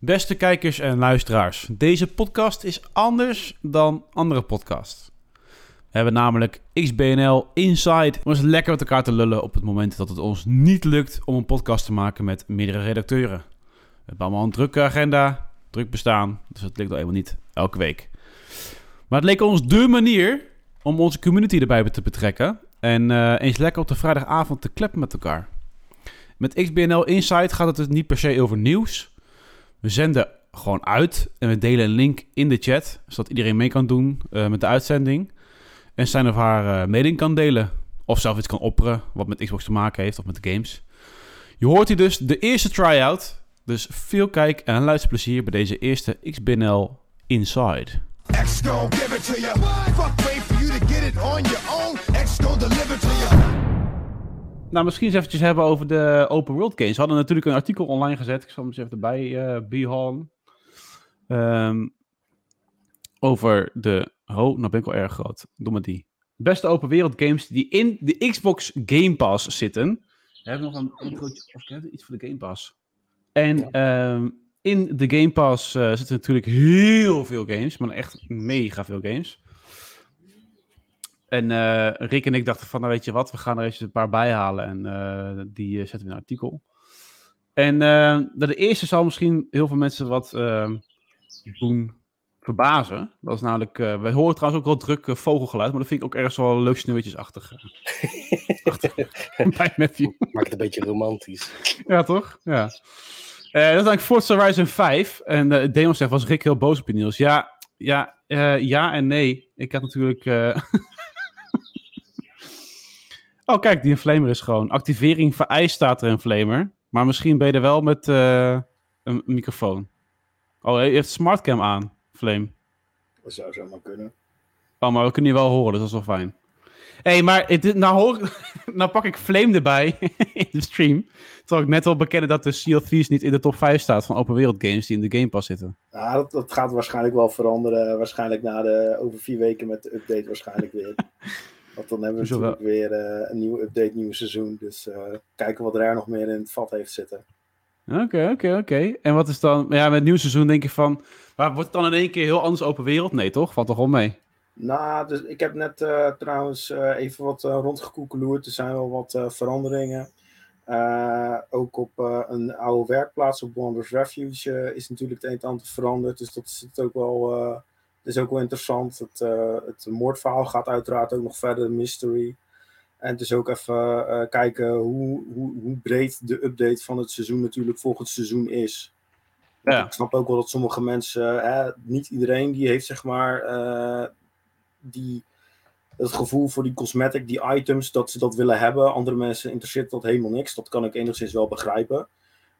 Beste kijkers en luisteraars, deze podcast is anders dan andere podcasts. We hebben namelijk XBNL Inside om eens lekker met elkaar te lullen op het moment dat het ons niet lukt om een podcast te maken met meerdere redacteuren. We hebben allemaal een drukke agenda, druk bestaan, dus dat lukt al helemaal niet elke week. Maar het leek ons dé manier om onze community erbij te betrekken en uh, eens lekker op de vrijdagavond te kleppen met elkaar. Met XBNL Inside gaat het dus niet per se over nieuws. We zenden gewoon uit en we delen een link in de chat, zodat iedereen mee kan doen uh, met de uitzending. En zijn of haar uh, kan delen. Of zelf iets kan opperen wat met Xbox te maken heeft of met de games. Je hoort hier dus de eerste try-out. Dus veel kijk en luisterplezier bij deze eerste XBNL Inside. Fuck wait for you to get it on your own. X deliver to you. Nou, misschien eens eventjes hebben over de open world games. We hadden natuurlijk een artikel online gezet. Ik zal hem eens even erbij uh, behalen. Um, over de... Oh, nou ben ik wel erg groot. Doe maar die. Beste open wereld games die in de Xbox Game Pass zitten. We hebben nog een introotje... Of iets voor de Game Pass. En um, in de Game Pass uh, zitten natuurlijk heel veel games. Maar echt mega veel games. En uh, Rick en ik dachten van, nou weet je wat, we gaan er eens een paar bij halen en uh, die uh, zetten we in een artikel. En de eerste zal misschien heel veel mensen wat doen verbazen. Dat is namelijk, wij horen trouwens ook wel druk vogelgeluid, maar dat vind ik ook ergens wel leuk sneeuwtjesachtig. bij Matthew. Maakt het een beetje romantisch. ja, toch? Ja. dat is eigenlijk Forza Horizon 5. En de demo zegt, was Rick heel boos op je, Niels. Ja, ja, ja en nee. Ik had natuurlijk... Oh, kijk, die flamer is gewoon. Activering vereist staat er een flamer. Maar misschien ben je er wel met uh, een microfoon. Oh, hij heeft smartcam aan, Flame. Dat zou zomaar kunnen. Oh, maar we kunnen je wel horen, dus dat is wel fijn. Hé, hey, maar het, nou, hoor, nou pak ik Flame erbij in de stream. Terwijl ik net al bekennen dat de Sea of Thieves niet in de top 5 staat van open wereld games die in de Game Pass zitten. Ja, dat, dat gaat waarschijnlijk wel veranderen. Waarschijnlijk na de, over vier weken met de update waarschijnlijk weer. Want dan hebben we natuurlijk weer uh, een nieuwe update, nieuw seizoen. Dus uh, kijken wat er nog meer in het vat heeft zitten. Oké, oké, oké. En wat is dan... Ja, met het nieuwe seizoen denk je van... Maar wordt het dan in één keer heel anders open wereld? Nee, toch? Valt toch wel mee? Nou, dus ik heb net uh, trouwens even wat rondgekoekeloerd. Er zijn wel wat veranderingen. ook op een oude werkplaats op Wonders Refuge is natuurlijk het een en ander veranderd. Dus dat zit ook wel is ook wel interessant. Het, uh, het moordverhaal gaat uiteraard ook nog verder, mystery. En het is ook even uh, kijken hoe, hoe, hoe breed de update van het seizoen natuurlijk volgend seizoen is. Ja. Ik snap ook wel dat sommige mensen, hè, niet iedereen die heeft zeg maar uh, die, het gevoel voor die cosmetic, die items, dat ze dat willen hebben. Andere mensen interesseert dat helemaal niks. Dat kan ik enigszins wel begrijpen.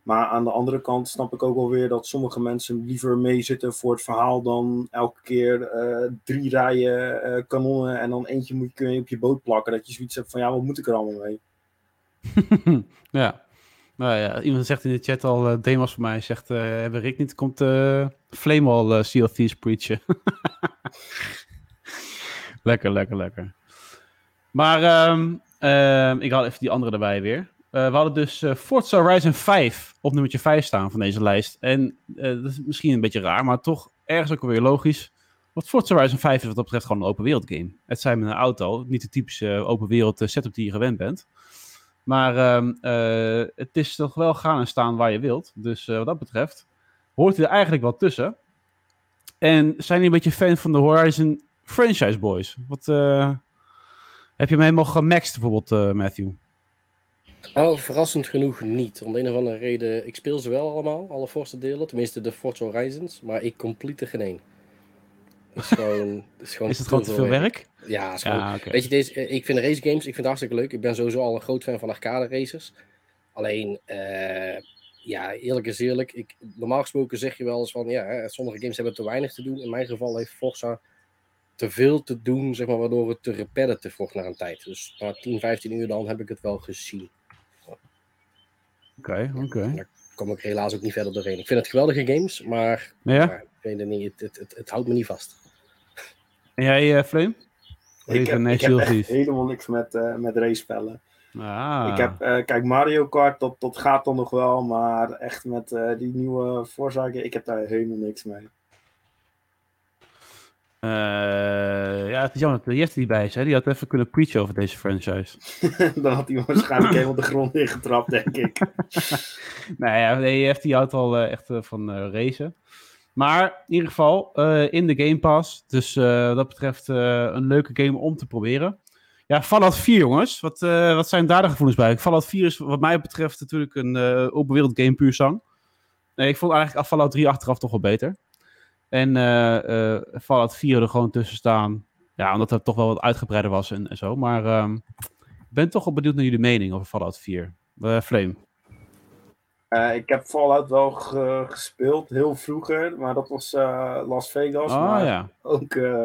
Maar aan de andere kant snap ik ook wel weer dat sommige mensen liever meezitten voor het verhaal dan elke keer uh, drie rijen uh, kanonnen en dan eentje moet, kun je op je boot plakken. Dat je zoiets hebt van ja, wat moet ik er allemaal mee? ja. Nou ja, iemand zegt in de chat al, uh, Demas voor mij zegt, hebben Rick niet, komt Flame al Sea preachen. lekker, lekker, lekker. Maar um, ik haal even die andere erbij weer. Uh, we hadden dus uh, Forza Horizon 5 op nummertje 5 staan van deze lijst. En uh, dat is misschien een beetje raar, maar toch ergens ook alweer logisch. Want Forza Horizon 5 is wat dat betreft gewoon een open wereld game. Het zijn met een auto, niet de typische open wereld setup die je gewend bent. Maar ehm, het is toch wel gaan en staan waar je wilt. Dus wat dat betreft hoort hij er eigenlijk wel tussen. En zijn jullie een beetje fan van de Horizon franchise boys? Wat, heb je hem helemaal gemaxt bijvoorbeeld, Matthew? Nou, verrassend genoeg niet. Om de een of andere reden, ik speel ze wel allemaal, alle voorste delen. Tenminste de Forza Horizons, maar ik complete geen één. is, gewoon, is, gewoon is het gewoon te veel werk? Ja, is gewoon, ja okay. weet je, deze, eh, ik vind race games, ik vind het hartstikke leuk. Ik ben sowieso al een groot fan van arcade races. Alleen, uh, ja, eerlijk is eerlijk. Ik, normaal gesproken zeg je wel eens van, ja, hè, sommige games hebben te weinig te doen. In mijn geval heeft Forza te veel te doen, zeg maar, waardoor het te repetitive wordt na een tijd. Dus na 10, 15 uur dan heb ik het wel gezien. Oké, oké. Daar kom ik helaas ook niet verder doorheen. Ik vind het geweldige games, maar, ja? maar ik weet het niet, het, het, het, houdt me niet vast. En jij, uh, Flame? Ik heb, ik heb helemaal niks met, uh, met race spellen. Ah. Ik heb, eh, kijk, Mario Kart, dat, dat gaat dan nog wel, maar echt met eh, die nieuwe Forza, ik heb daar helemaal niks mee. Eh, ja, het is jammer dat Jeff er niet bij is. Hè? Die had even kunnen preachen over deze franchise. dan had hij waarschijnlijk helemaal de grond ingetrapt, denk ik. nee, ja, nee, Jeff die houdt al eh, echt eh, van racen. Maar in ieder geval, in de Game Pass. Dus wat dat betreft een leuke game om te proberen. Ja, Fallout 4, jongens. Wat, wat zijn daar de gevoelens bij? Fallout 4 is wat mij betreft natuurlijk een open wereld game puur zang. Nee, ik vond eigenlijk Fallout 3 achteraf toch wel beter. En eh, eh, Fallout 4 er gewoon tussen staan. Ja, omdat het toch wel wat uitgebreider was en, en zo. Maar ehm, ik ben toch wel benieuwd naar jullie mening over Fallout 4. Eh Flame. Ik heb Fallout wel ge- gespeeld, heel vroeger, maar dat was Las Vegas. Oh maar ja. ook eh,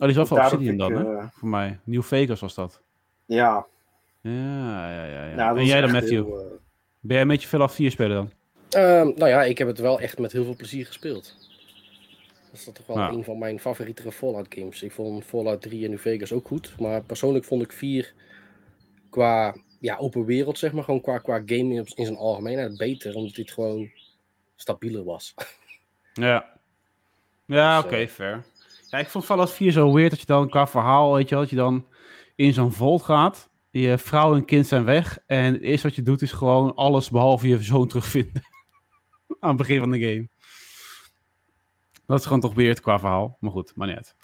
Oh, die is wel van Obsidian dan, hè? Voor mij. New Vegas was dat. ja, Ja, ja, ja. ja. nou, dat en jij dan, Matthew? heel, Ben jij een beetje Fallout 4 spelen dan? Ehm, nou ja, ik heb het wel echt met heel veel plezier gespeeld. Dat is toch wel Ja. een van mijn favoriete Fallout games. Ik vond Fallout 3 en New Vegas ook goed. Maar persoonlijk vond ik 4 qua ja, open wereld, zeg maar, gewoon qua, qua game in, in zijn algemeenheid beter. Omdat dit gewoon stabieler was. Ja. Ja, Dus, oké, eh, fair. Ja, ik vond Fallout 4 zo weird dat je dan qua verhaal, weet je wel, dat je dan in zo'n vault gaat. Je vrouw en kind zijn weg. En het eerste wat je doet is gewoon alles behalve je zoon terugvinden. Aan het begin van de game. Dat is gewoon toch weird qua verhaal. Maar goed, maar uit.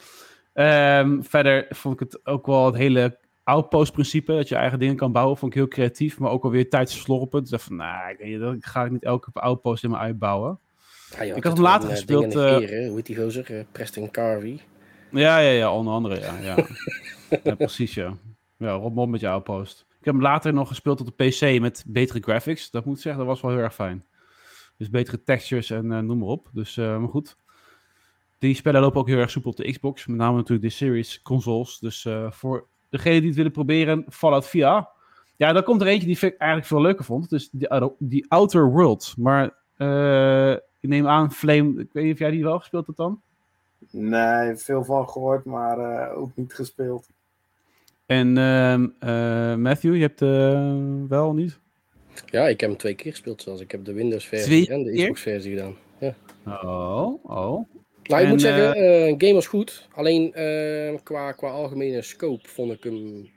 Ehm, verder vond ik het ook wel het hele outpost-principe. Dat je eigen dingen kan bouwen. Vond ik heel creatief. Maar ook alweer tijdsverslorpen. Dus ik dacht van, nou, dat ga ik niet elke outpost helemaal uitbouwen. Ja, je Ik had hem later eh, gespeeld, negeren. Hoe heet die gozer? Eh, Preston Carvey. Ja, ja, ja, onder andere, ja. Ja, ja precies, ja. Ja, Rob Mond met je outpost. Ik heb hem later nog gespeeld op de PC met betere graphics. Dat moet ik zeggen, dat was wel heel erg fijn. Dus betere textures en eh, noem maar op. Dus, eh, maar goed. Die spellen lopen ook heel erg soepel op de Xbox. Met name natuurlijk de Series consoles. Dus eh, voor degenen die het willen proberen, Fallout 4. Ja, dan komt er eentje die ik eigenlijk veel leuker vond. Dus die, die Outer Worlds. Maar ik neem aan, Flame, ik weet niet of jij die wel gespeeld hebt dan? nee, veel van gehoord, maar ook niet gespeeld. En ehm, eh, Matthew, je hebt wel niet? Ja, ik heb hem twee keer gespeeld zelfs. Ik heb de Windows versie Twee en de keer? Xbox versie gedaan. Oh, oh. Nou, ik En, moet zeggen, eh een game was goed. Alleen eh, qua, qua algemene scope vond ik hem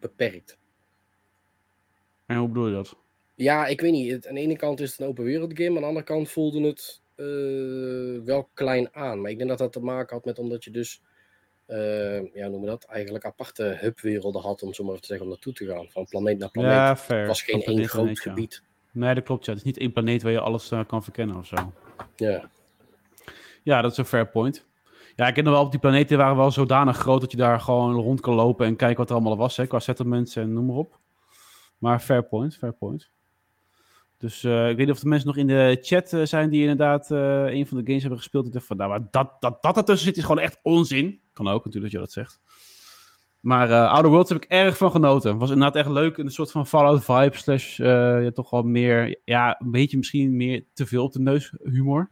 beperkt. En hoe bedoel je dat? Ja, ik weet niet. Het, aan de ene kant is het een open wereld game. Aan de andere kant voelde het wel klein aan. Maar ik denk dat dat te maken had met omdat je dus... eh, ja, we dat? Eigenlijk aparte hubwerelden had, om zo maar te zeggen, om naartoe te gaan. Van planeet naar planeet. Ja, fair. het was geen één groot gebied. Nee, dat klopt. Ja. Het is niet één planeet waar je alles eh, kan verkennen of zo. Ja. Ja, dat is een fair point. Ja, ik ken nog wel op die planeten waren wel zodanig groot dat je daar gewoon rond kan lopen en kijken wat er allemaal was, hè, qua settlements en noem maar op. Maar fair point, fair point. Dus eh, ik weet niet of er mensen nog in de chat zijn die inderdaad een van de games hebben gespeeld. Ik dacht van, nou, maar dat, dat, dat ertussen zit is gewoon echt onzin. Kan ook natuurlijk dat je dat zegt. Maar eh Outer Worlds heb ik erg van genoten. Was inderdaad echt leuk. Een soort van Fallout vibe slash ja, toch wel meer, ja, een beetje misschien meer te veel op de neus humor.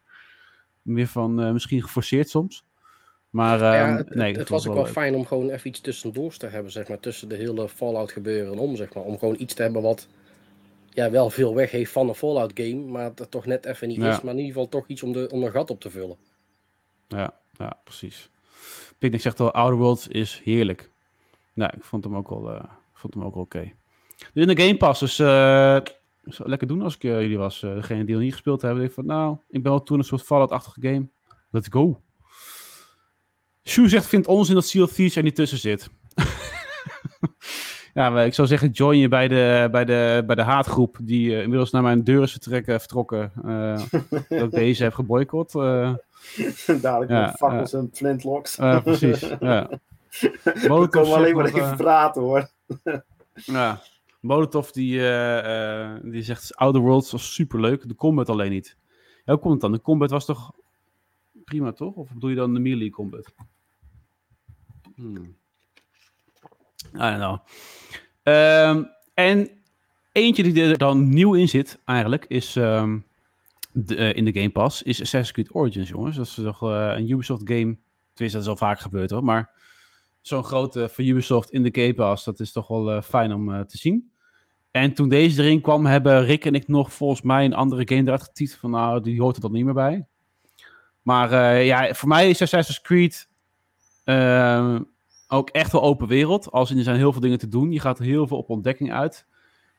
Meer van eh, misschien geforceerd soms. Maar Ja, ehm, het, nee, het, dat was ook wel fijn om gewoon even iets tussendoors te hebben, zeg maar, tussen de hele Fallout gebeuren om, zeg maar. Om gewoon iets te hebben wat ja, wel veel weg heeft van een Fallout game, maar dat toch net even niet Ja. is, maar in ieder geval toch iets om, de, om een gat op te vullen. Ja, ja, precies. Picnic zegt al, Outer Worlds is heerlijk. Nou, ik vond hem ook wel, eh, vond hem ook wel oké. Dus in de Game Pass, dus ik zou lekker doen als ik eh, jullie was. Degene die nog niet gespeeld hebben, denk ik van, nou, ik ben wel toen een soort Fallout-achtige game. Let's go. Shu zegt, vindt onzin dat Sea of Thieves er niet tussen zit. ja, ik zou zeggen, join je bij de, bij de, bij de haatgroep die eh, inmiddels naar mijn deur is vertrekken, vertrokken. eh, dat ik deze heb geboycott. eh Dadelijk Ja, met fakkels en flintlocks. ja, precies. Ja. We Molotov komen alleen maar nog, even eh, praten hoor. Ja. Molotov die, eh, eh, die zegt Outer Worlds was superleuk. De combat alleen niet. Ja, hoe komt het dan? De combat was toch prima, toch? Of bedoel je dan de melee combat? Hmm. I don't know. Ehm, en eentje die er dan nieuw in zit, eigenlijk, is ehm, de, eh, in de Game Pass, is Assassin's Creed Origins, jongens. Dat is toch eh, een Ubisoft game. Tenminste, dat is al vaak gebeurd hoor, maar zo'n grote van Ubisoft in de Game Pass. Dat is toch wel fijn om te zien. En toen deze erin kwam, hebben Rick en ik nog volgens mij een andere game eruit getiet. Van nou, die hoort er dan niet meer bij. Maar ja, voor mij is Assassin's Creed ook echt wel open wereld. Als in er zijn heel veel dingen te doen. Je gaat heel veel op ontdekking uit.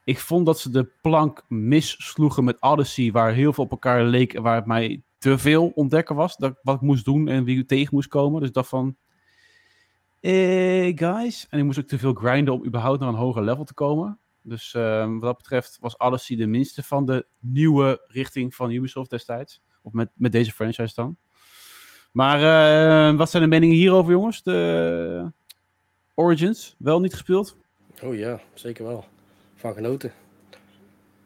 Ik vond dat ze de plank missloegen met Odyssey, waar heel veel op elkaar leek, waar het mij te veel ontdekken was. Dat, wat ik moest doen en wie tegen moest komen. Dus ik dacht van, eh, guys. En ik moest ook te veel grinden om überhaupt naar een hoger level te komen. Dus uh, wat dat betreft was Odyssey de minste van de nieuwe richting van Ubisoft destijds. Of met, met deze franchise dan. Maar uh, wat zijn de meningen hierover, jongens? De Origins, wel niet gespeeld? Oh ja, zeker wel van genoten.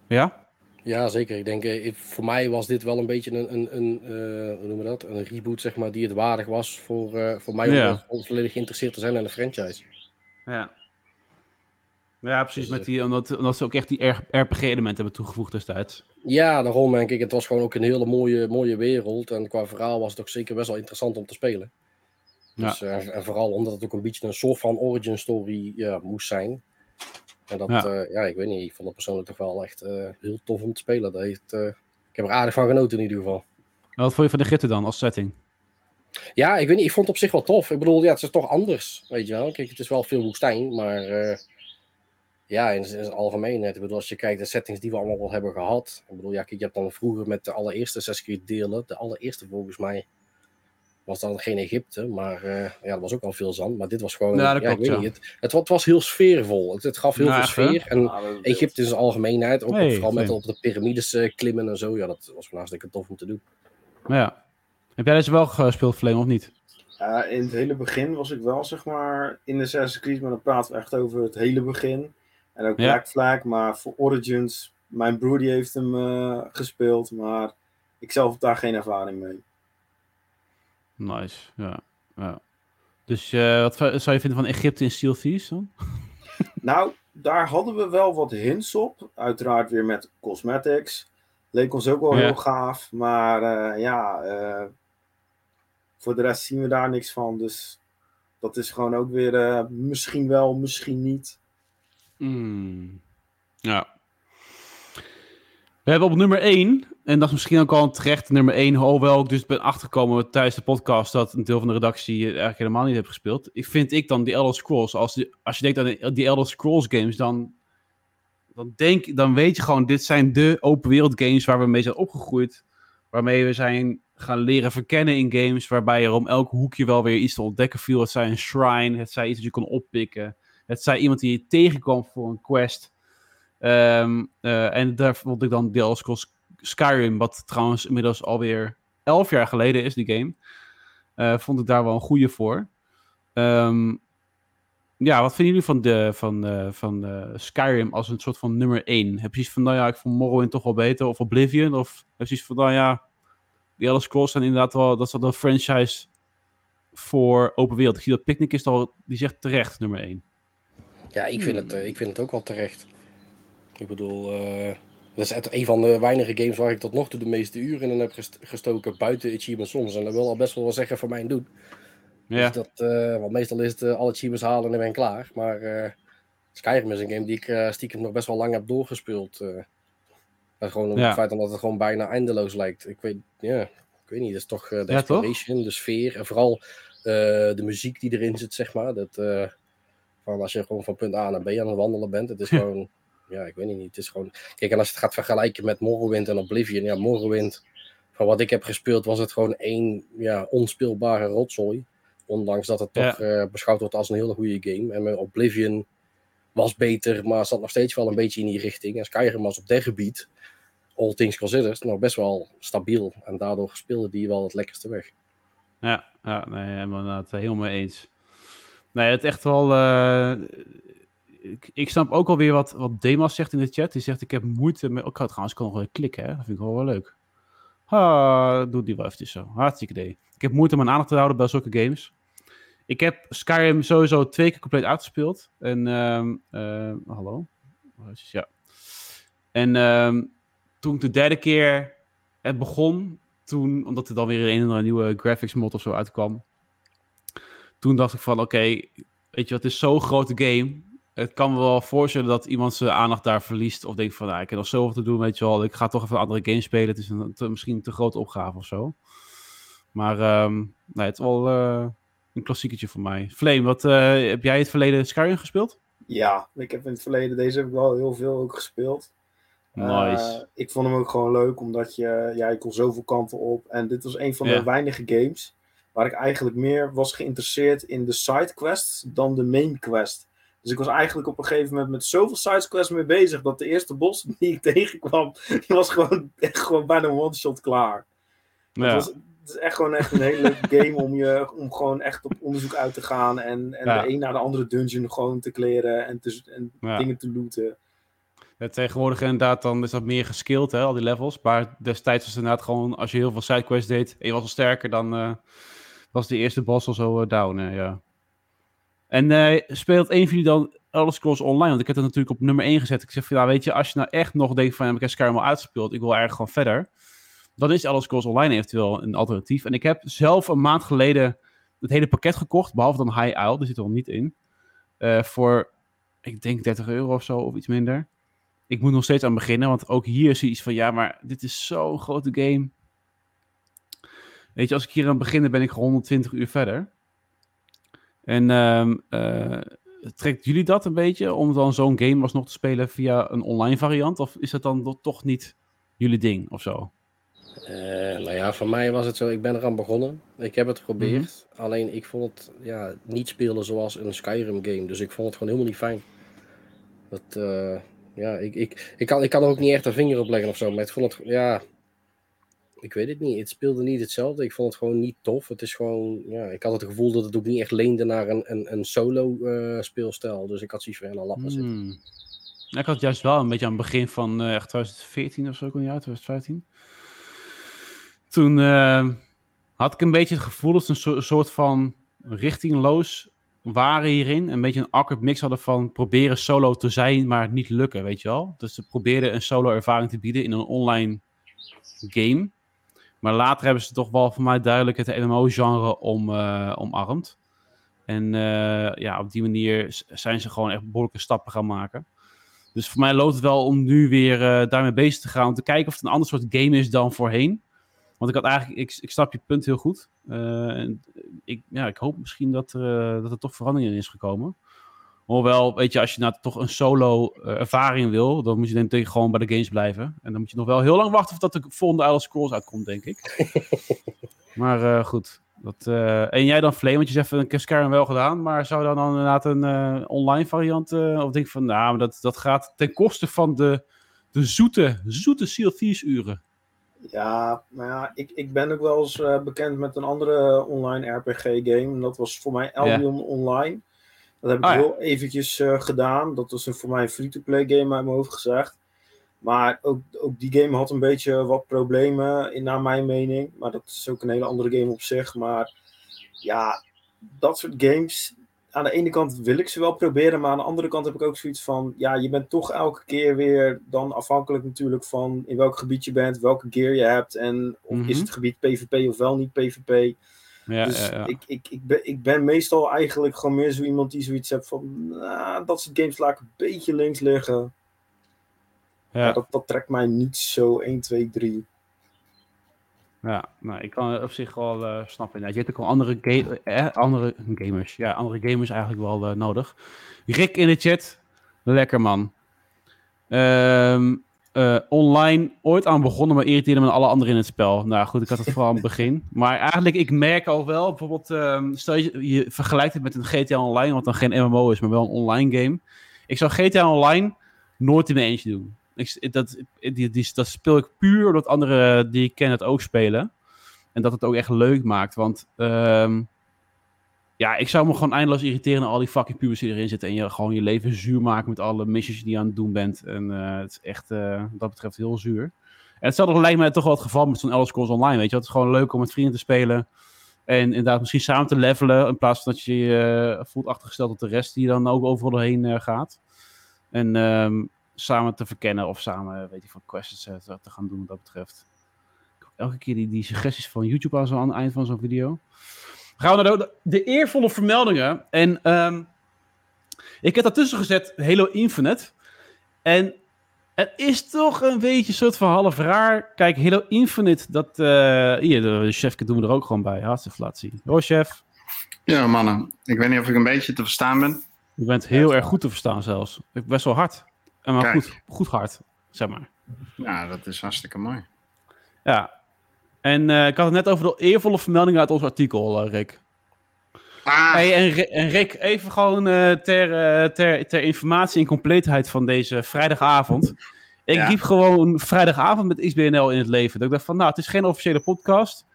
Ja? Ja, zeker. Ik denk, eh, voor mij was dit wel een beetje een, een, een uh, hoe noemen we dat? Een reboot, zeg maar, die het waardig was voor, uh, voor mij ja. om, volledig geïnteresseerd te zijn in de franchise. Ja. Ja, precies. Dus, met die, omdat, omdat ze ook echt die RPG-elementen hebben toegevoegd destijds. Ja, daarom denk ik. Het was gewoon ook een hele mooie, mooie wereld. En qua verhaal was het ook zeker best wel interessant om te spelen. Dus, ja. en vooral omdat het ook een beetje een soort van origin story moest zijn. En dat, ja. Uh, ja, ik weet niet, ik vond het persoonlijk toch wel echt uh, heel tof om te spelen. Dat heeft, ik heb er aardig van genoten in ieder geval. wat vond je van de Gitten dan als setting? Ja, ik weet niet, ik vond het op zich wel tof. Ik bedoel, ja, het is toch anders, weet je wel. Kijk, het is wel veel woestijn, maar ja, in, in het algemeen. Ik bedoel, als je kijkt de settings die we allemaal wel hebben gehad. Ik bedoel, ja, kijk, je hebt dan vroeger met de allereerste zes keer delen, de allereerste volgens mij, was dan geen Egypte, maar uh, ja, dat was ook al veel zand. Maar dit was gewoon, ja, ja, ik weet niet, het, het, was heel sfeervol. Het, het gaf heel veel sfeer. En Egypte in zijn algemeenheid, ook nee, vooral met op de piramides uh, klimmen en zo. Ja, dat was gewoon hartstikke tof om te doen. Ja. Heb jij deze wel gespeeld, Flame, of niet? Uh, in het hele begin was ik wel, zeg maar, in de Assassin's Creed, maar dan praten we echt over het hele begin. En ook Black Flag, maar voor Origins, mijn broer die heeft hem uh, gespeeld, maar ik zelf heb daar geen ervaring mee. Nice, ja. ja. Dus uh, wat zou je vinden van Egypte in Steel Thieves dan? nou, daar hadden we wel wat hints op. Uiteraard weer met cosmetics. Leek ons ook wel heel gaaf. Maar uh, ja, uh, voor de rest zien we daar niks van. Dus dat is gewoon ook weer misschien wel, misschien niet. Mm. Ja. We hebben op nummer 1 en dat is misschien ook al terecht nummer 1, hoewel ik dus ben achtergekomen tijdens de podcast dat een deel van de redactie eigenlijk helemaal niet heeft gespeeld. Ik vind ik dan die Elder Scrolls, als, die, als je denkt aan die Elder Scrolls games, dan, dan, denk, dan weet je gewoon, dit zijn de open wereld games waar we mee zijn opgegroeid. Waarmee we zijn gaan leren verkennen in games, waarbij er om elk hoekje wel weer iets te ontdekken viel. Het zij een shrine, het zij iets dat je kon oppikken, het zij iemand die je tegenkwam voor een quest. Um, uh, en daar vond ik dan de Elder Scrolls Skyrim, wat trouwens inmiddels alweer elf jaar geleden is, die game. Uh, vond ik daar wel een goede voor. Um, ja, wat vinden jullie van, de, van, uh, van uh, Skyrim als een soort van nummer 1? Heb je iets van, nou ja, ik vond Morrowind toch wel beter, of Oblivion? Of heb je iets van, nou ja, die Elder Scrolls zijn inderdaad wel, dat is wel een franchise voor open wereld. Ik zie dat Picnic is al, die zegt terecht nummer 1. Ja, ik vind, het, ik vind het ook wel terecht. Ik bedoel, uh, dat is een van de weinige games waar ik tot nog toe de meeste uren in heb gestoken buiten achievements soms. En dat wil al best wel wel zeggen voor mijn doen. Ja. Dus dat, uh, want meestal is het uh, alle achievements halen en ben ik klaar. Maar uh, Skyrim is een game die ik stiekem nog best wel lang heb doorgespeeld. gewoon om ja. het feit dat het gewoon bijna eindeloos lijkt. Ik weet, ja, ik weet niet, dat is toch de ja, exploration, toch? de sfeer en vooral de muziek die erin zit, zeg maar. Dat, van als je gewoon van punt A naar B aan het wandelen bent. Het is gewoon ja, ik weet niet. Het is gewoon. Kijk, en als je het gaat vergelijken met Morrowind en Oblivion. Ja, Morrowind, van wat ik heb gespeeld, was het gewoon één ja, onspeelbare rotzooi. Ondanks dat het toch uh, beschouwd wordt als een hele goede game. En met Oblivion was beter, maar zat nog steeds wel een beetje in die richting. En Skyrim was op dat gebied, all things considered, nog best wel stabiel. En daardoor speelde die wel het lekkerste weg. Ja, ja nee, helemaal, het helemaal eens. Nee, het echt wel. Uh, ik, ik snap ook alweer wat, wat Demas zegt in de chat. Die zegt, ik heb moeite met... Ik ga trouwens kan nog klikken, hè. Dat vind ik wel wel leuk. Ha, doe die wel even zo. Hartstikke idee. Ik heb moeite om mijn aandacht te houden bij zulke games. Ik heb Skyrim sowieso twee keer compleet uitgespeeld. En, um, hallo? Ja. En um, toen ik de derde keer het begon, toen, omdat er dan weer een andere nieuwe graphics mod of zo uitkwam, toen dacht ik van, oké, weet je, het is zo'n grote game. Het kan me wel voorstellen dat iemand zijn aandacht daar verliest. Of denkt van, nou, ik heb nog zoveel te doen, weet je wel. Ik ga toch even een andere game spelen. Het is een, te, misschien een te grote opgave of zo. Maar um, nee, het is wel uh, een klassieketje voor mij. Flame, wat, uh, heb jij het verleden Skyrim gespeeld? Ja, ik heb in het verleden, deze heb ik wel heel veel ook gespeeld. Nice. Uh, ik vond hem ook gewoon leuk, omdat je, ja, je kon zoveel kanten op. En dit was een van de weinige games waar ik eigenlijk meer was geïnteresseerd in de sidequests dan de main quest. Dus ik was eigenlijk op een gegeven moment met zoveel sidequests mee bezig dat de eerste bos die ik tegenkwam, die was gewoon, echt gewoon bijna one-shot klaar. Ja. Het, was, het is echt gewoon echt een hele leuke game om, je, om gewoon echt op onderzoek uit te gaan en, en ja. de een naar de andere dungeon gewoon te kleren en, te, en ja. dingen te looten. Ja, tegenwoordig inderdaad, dan is dat meer geskild, hè, al die levels. Maar destijds was het inderdaad gewoon, als je heel veel sidequests deed en je was al sterker, dan uh, was de eerste boss al zo uh, down, uh, ja. En uh, speelt een van jullie dan Elder Scrolls Online? Want ik heb het natuurlijk op nummer 1 gezet. Ik zeg van, ja, weet je, als je nou echt nog denkt van, ja, ik heb Skyrim al uitgespeeld, ik wil eigenlijk gewoon verder. Dan is Elder Scrolls Online eventueel een alternatief. En ik heb zelf een maand geleden het hele pakket gekocht, behalve dan High Isle, die zit er nog niet in. Uh, voor, ik denk 30 euro of zo, of iets minder. Ik moet nog steeds aan beginnen, want ook hier je iets van, ja, maar dit is zo'n grote game. Weet je, als ik hier aan begin, ben ik gewoon 120 uur verder. En um, uh, trekt jullie dat een beetje om dan zo'n game alsnog te spelen via een online variant? Of is dat dan toch niet jullie ding of zo? Uh, nou ja, voor mij was het zo, ik ben eraan begonnen. Ik heb het geprobeerd. Mm -hmm. Alleen ik vond het ja, niet spelen zoals een Skyrim game. Dus ik vond het gewoon helemaal niet fijn. Dat, uh, ja, ik, ik, ik, kan, ik kan er ook niet echt een vinger op leggen of zo. Maar ik vond het, ja, ik weet het niet. Het speelde niet hetzelfde. Ik vond het gewoon niet tof. Het is gewoon, ja, ik had het gevoel dat het ook niet echt leende naar een, een, een solo uh, speelstijl. Dus ik had zoiets van, ja, laat maar zitten. Hmm. Ik had juist wel een beetje aan het begin van uh, 2014 of zo, een jaar, 2015. Toen uh, had ik een beetje het gevoel dat ze een so soort van richtingloos waren hierin. Een beetje een awkward mix hadden van proberen solo te zijn, maar niet lukken, weet je wel. Dus ze probeerden een solo ervaring te bieden in een online game. Maar later hebben ze toch wel voor mij duidelijk het MMO-genre om, uh, omarmd. En uh, ja, op die manier zijn ze gewoon echt behoorlijke stappen gaan maken. Dus voor mij loopt het wel om nu weer uh, daarmee bezig te gaan. Om te kijken of het een ander soort game is dan voorheen. Want ik had eigenlijk, ik, ik snap je punt heel goed. en ik, ja, ik hoop misschien dat, dat er toch verandering in is gekomen. Hoewel, weet je, als je nou toch een solo uh, ervaring wil, dan moet je denk ik gewoon bij de games blijven. En dan moet je nog wel heel lang wachten voordat de volgende Elder Scrolls uitkomt, denk ik. maar uh, goed. Dat, uh, en jij dan Flame, want je zegt Skyrim wel gedaan, maar zou dan, dan inderdaad een online variant, of denk van, nou, maar dat, dat gaat ten koste van de, de zoete, zoete Seal Thieves uren. Ja, nou ja, ik, ik ben ook wel eens bekend met een andere online RPG game. Dat was voor mij Albion yeah. Online. Dat heb ik oh, heel ja. eventjes uh, gedaan. Dat was een, voor mij een free-to-play game uit mijn hoofd gezegd. Maar ook, ook die game had een beetje wat problemen, in, naar mijn mening. Maar dat is ook een hele andere game op zich. Maar ja, dat soort games. Aan de ene kant wil ik ze wel proberen, maar aan de andere kant heb ik ook zoiets van: ja, je bent toch elke keer weer dan afhankelijk natuurlijk van in welk gebied je bent, welke gear je hebt en of mm -hmm. is het gebied PvP of wel niet PvP. Ja, dus ja, ja. Ik, ik, ik, ben, ik ben meestal eigenlijk gewoon meer zo iemand die zoiets hebt van, nah, dat soort games laat ik een beetje links liggen. Ja. dat, dat trekt mij niet zo 1, 2, 3. Ja, nou, ik kan het op zich wel uh, snappen. Ja, je hebt ook wel andere, ga eh, andere gamers. Ja, andere gamers eigenlijk wel uh, nodig. Rick in de chat. Lekker man. Um, uh, online ooit aan begonnen, maar irriteerde me alle anderen in het spel. Nou goed, ik had het vooral aan het begin. Maar eigenlijk, ik merk al wel, bijvoorbeeld, um, stel je, je vergelijkt het met een GTA Online, wat dan geen MMO is, maar wel een online game. Ik zou GTA Online nooit in mijn eentje doen. Ik, dat, die, die, dat speel ik puur omdat anderen die ik ken het ook spelen. En dat het ook echt leuk maakt, want... Um, ja, ik zou me gewoon eindeloos irriteren aan al die fucking pubers die erin zitten. En je gewoon je leven zuur maken met alle missies die je aan het doen bent. En uh, het is echt, uh, wat dat betreft, heel zuur. En hetzelfde lijkt mij toch wel het geval met zo'n Elder Scrolls Online, weet je. Het is gewoon leuk om met vrienden te spelen. En inderdaad misschien samen te levelen. In plaats van dat je je uh, voelt achtergesteld op de rest die dan ook overal doorheen gaat. En um, samen te verkennen of samen, weet je, van quests te, te gaan doen wat dat betreft. Elke keer die, die suggesties van YouTube aan, zo, aan het eind van zo'n video. Gaan we naar de, de, eervolle vermeldingen. En um, Ik heb daartussen gezet Halo Infinite. En het is toch een beetje een soort van half raar. Kijk, Halo Infinite, dat... eh hier, de chef doen we er ook gewoon bij. Hartstikke laat zien. Hoor, chef. Ja, mannen. Ik weet niet of ik een beetje te verstaan ben. Je bent heel erg goed te verstaan zelfs. Ik best wel hard. En maar Kijk. goed, goed hard, zeg maar. Ja, dat is hartstikke mooi. Ja. En eh, ik had het net over de eervolle vermeldingen uit ons artikel, eh, Rick. Ah, Hey, en, en Rick, even gewoon eh, ter, ter, ter informatie en compleetheid van deze vrijdagavond. Ik Ja. liep gewoon vrijdagavond met XBNL in het leven. Dat ik dacht van, nou, het is geen officiële podcast.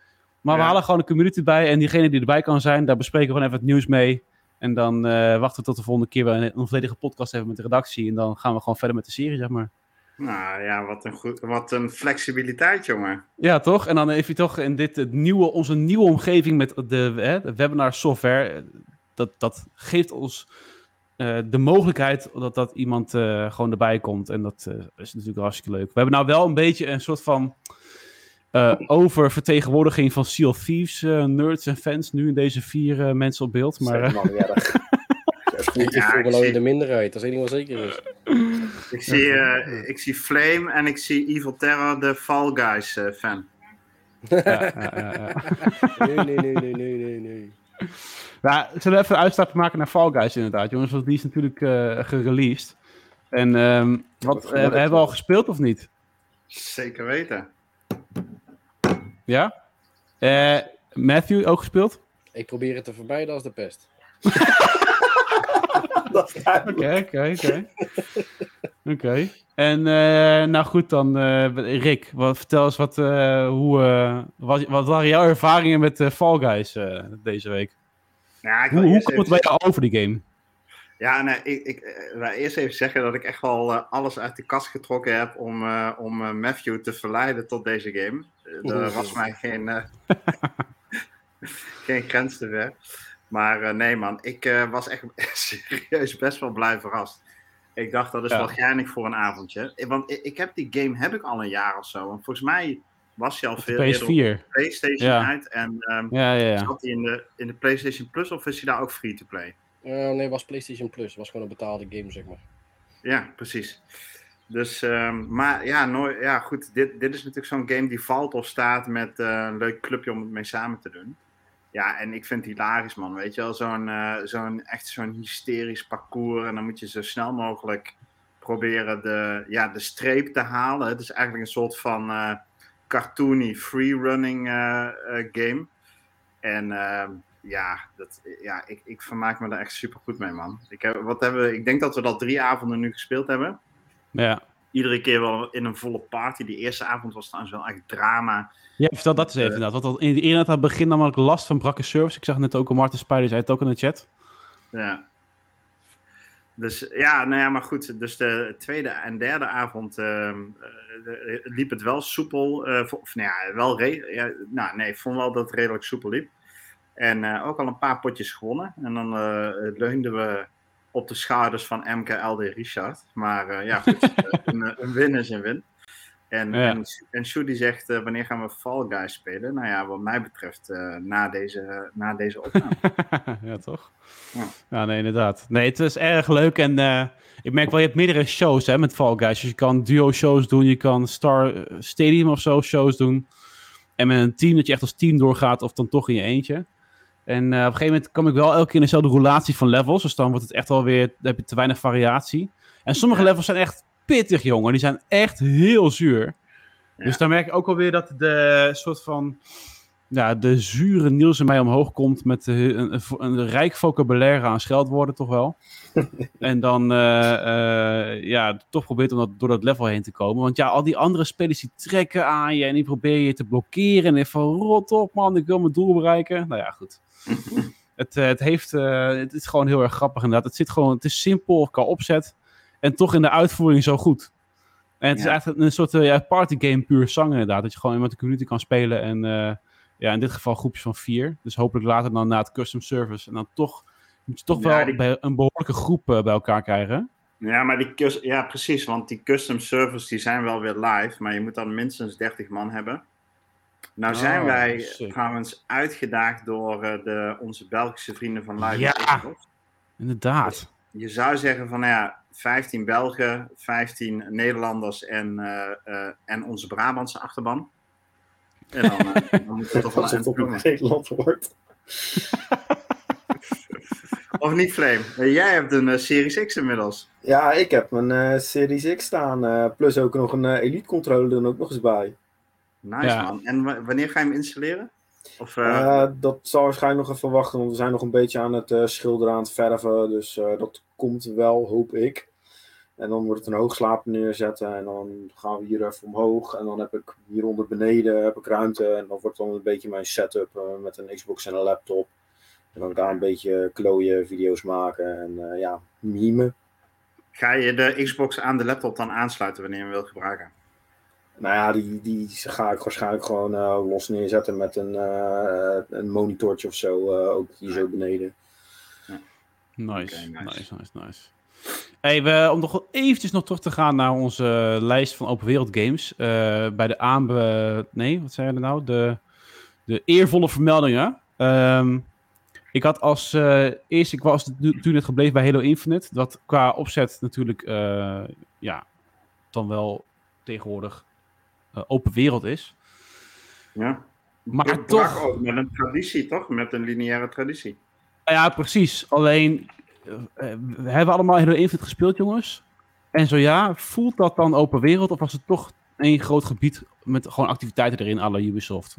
Maar we halen gewoon een community bij. En diegene die erbij kan zijn, daar bespreken we gewoon even het nieuws mee. En dan wachten we tot de volgende keer we een, een volledige podcast hebben met de redactie. En dan gaan we gewoon verder met de serie, zeg maar. Nou ja, wat een, goed, wat een flexibiliteit, jongen. Ja, toch? En dan even toch in dit het nieuwe, onze nieuwe omgeving met de, hè, de webinar software. eh, Dat, dat geeft ons eh, de mogelijkheid dat, dat iemand eh, gewoon erbij komt. En dat eh, is natuurlijk hartstikke leuk. We hebben nou wel een beetje een soort van eh, oververtegenwoordiging van Sea of Thieves, nerds en fans. Nu in deze vier mensen op beeld. Maar Voelt zich voor ik beloon zie- de minderheid. Dat is één ding wat zeker is. Ik zie, eh, ik zie Flame en ik zie Evil Terror, de Fall Guys eh, fan. ja, ja, ja, ja. Nee, nee, nee, nee, nee, nee, nee. Ja, zullen we even een uitstapje maken naar Fall Guys inderdaad, jongens? Want die is natuurlijk eh gereleased. En ehm, wat, hebben we al gespeeld of niet? Zeker weten. Ja? Eh, Matthew ook gespeeld? Ik probeer het te vermijden als de pest. Dat is duidelijk. Oké, oké, oké. Oké. En eh, nou goed dan, eh, Rick, wat, vertel eens wat, eh, hoe, eh, wat, wat waren jouw ervaringen met eh, Fall Guys eh, deze week? Ik Hoe, hoe komt het bij jou over die game? Ja, nee, ik, ik wil eerst even zeggen dat ik echt wel eh, alles uit de kast getrokken heb om, eh, om Matthew te verleiden tot deze game. Er was mij geen, eh, geen grens te ver. Maar eh, nee man, ik eh, was echt serieus best wel blij verrast. Ik dacht dat is Ja. wel geinig voor een avondje. Eh, Want ik, ik heb die game heb ik al een jaar of zo. En volgens mij was hij al veel de eerder op de PS4. PlayStation Ja. uit. En ehm Ja, ja, ja. zat hij in de, in de PlayStation Plus of is hij daar ook free to play? Eh, nee, het was PlayStation Plus. Het was gewoon een betaalde game, zeg maar. Ja, precies. Dus, ehm, maar ja, nooit, ja, goed. Dit, dit is natuurlijk zo'n game die valt of staat met een leuk clubje om het mee samen te doen. Ja, en ik vind het hilarisch, man. Weet je wel, zo'n eh, zo'n echt zo'n hysterisch parcours. En dan moet je zo snel mogelijk proberen de, ja, de streep te halen. Het is eigenlijk een soort van eh cartoony freerunning eh game. En ehm, ja, dat, ja ik, ik vermaak me daar echt super goed mee, man. Ik, heb, wat hebben, we- ik denk dat we dat drie avonden nu gespeeld hebben. ja. Iedere keer wel in een volle party. Die eerste avond was trouwens wel echt drama. Ja, vertel dat eens even inderdaad. Want in eerder aan het begin namelijk last van brakke service. Ik zag net ook al Martin Spijder zei het ook in de chat. Ja. Dus ja, nou ja, maar goed. Dus de tweede en derde avond ehm, eh, liep het wel soepel. eh, vo- of nou ja, wel ja, nou nee, ik vond wel dat het redelijk soepel liep. En eh, ook al een paar potjes gewonnen. En dan eh, leunden we op de schouders van MKLD Richard. Maar eh, ja, goed. eh, een, een win is een win. En, Ja. en, die zegt, eh, wanneer gaan we Fall Guys spelen? Nou ja, wat mij betreft eh, na, deze, na deze opname. ja, toch? Ja. Ja. nee, inderdaad. Nee, het is erg leuk. En eh, ik merk wel, je hebt meerdere shows hè, met Fall Guys. Dus je kan duo-shows doen, je kan Star eh, Stadium of zo shows doen. En met een team, dat je echt als team doorgaat of dan toch in je eentje. En eh, op een gegeven moment kom ik wel elke keer in dezelfde roulatie van levels. Dus dan wordt het echt wel weer, dan heb je te weinig variatie. En sommige Ja. levels zijn echt pittig, jongen. Die zijn echt heel zuur. Ja. Dus dan merk ik ook alweer dat de soort van ja, de zure Niels in mij omhoog komt met eh, een, een, een rijk vocabulaire aan scheldwoorden, toch wel. en dan eh, eh, ja, toch probeert om dat, door dat level heen te komen. Want ja, al die andere spelers die trekken aan je en die proberen je te blokkeren. En van rot op man, ik wil mijn doel bereiken. Nou ja, goed. het, het, heeft, het is gewoon heel erg grappig inderdaad. Het, zit gewoon, het is simpel qua opzet en toch in de uitvoering zo goed. En het is eigenlijk een soort ja, partygame puur zang inderdaad. Dat je gewoon met de community kan spelen en ja, in dit geval groepjes van vier. Dus hopelijk later dan na het custom service. En dan toch moet je toch Ja, wel die- bij een behoorlijke groep eh, bij elkaar krijgen. Ja, maar die ja, precies, want die custom servers die zijn wel weer live, maar je moet dan minstens 30 man hebben. Nou zijn Oh, wij sick. trouwens uitgedaagd door eh, de, onze Belgische vrienden van Live Ja. Inderdaad. je zou zeggen van, nou ja, 15 Belgen, 15 Nederlanders en, eh, en onze Brabantse achterban. En dan, uh, dan moet het toch wel op uitkomen. Nederland wordt. Of niet, Flame? Jij hebt een eh, Series X inmiddels. Ja, ik heb een eh, Series X staan. eh, plus ook nog een eh, Elite controller er ook nog eens bij. Nice, Ja. man. En wa- wanneer ga je hem installeren? Of, eh, Eh, dat zal waarschijnlijk nog even wachten, want we zijn nog een beetje aan het eh, schilderen, aan het verven. Dus eh, dat komt wel, hoop ik. En dan wordt het een hoogslaper neerzetten en dan gaan we hier even omhoog. En dan heb ik hieronder beneden heb ik ruimte. En dan wordt dan een beetje mijn setup eh, met een Xbox en een laptop. En dan daar een beetje klooien, video's maken en eh, ja, mimen. ga je de Xbox aan de laptop dan aansluiten wanneer je hem wilt gebruiken? Nou ja, die, die ga ik waarschijnlijk gewoon eh, los neerzetten met een, eh, een monitortje of zo. eh, ook hier zo beneden. Nice, Oké, nice. nice, nice, nice. Hey, we, om nog eventjes nog terug te gaan naar onze lijst van open wereld games. eh, bij de aanbe... Nee, wat zei je nou? De, de eervolle vermeldingen. Ehm, ik had als eh, eerste, ik was net gebleven bij Halo Infinite. Dat qua opzet natuurlijk, eh, ja, dan wel tegenwoordig eh, open wereld is. Ja. Maar toch- ook met een traditie, toch? Met een lineaire traditie. Ja, precies. Alleen, eh, eh, we hebben allemaal Halo Infinite gespeeld, jongens. En zo ja, voelt dat dan open wereld? Of was het toch één groot gebied met gewoon activiteiten erin, la Ubisoft?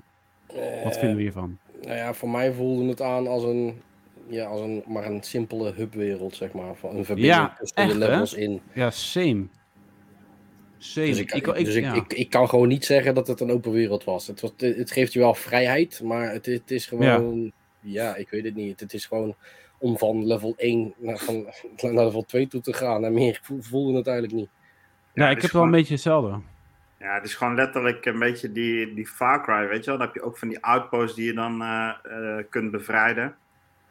Wat Eh, vinden we hiervan? Nou ja, voor mij voelde het aan als een, ja, als een, maar een simpele hubwereld, zeg maar. Van een verbinding Ja, tussen echt, de hè? levels in. Ja, same. Same. Dus, ik, Ik- dus ik, ja. ik, ik kan gewoon niet zeggen dat het een open wereld was. Het, was, het geeft je wel vrijheid, maar het, het is gewoon... Ja. ik weet het niet. Het is gewoon om van level 1 naar, van, naar level 2 toe te gaan. En meer vo- voelde het eigenlijk niet. ja, ik heb wel een beetje hetzelfde. Ja, het is gewoon letterlijk een beetje die, die Far Cry, weet je wel. Dan heb je ook van die outposts die je dan eh, eh, kunt bevrijden.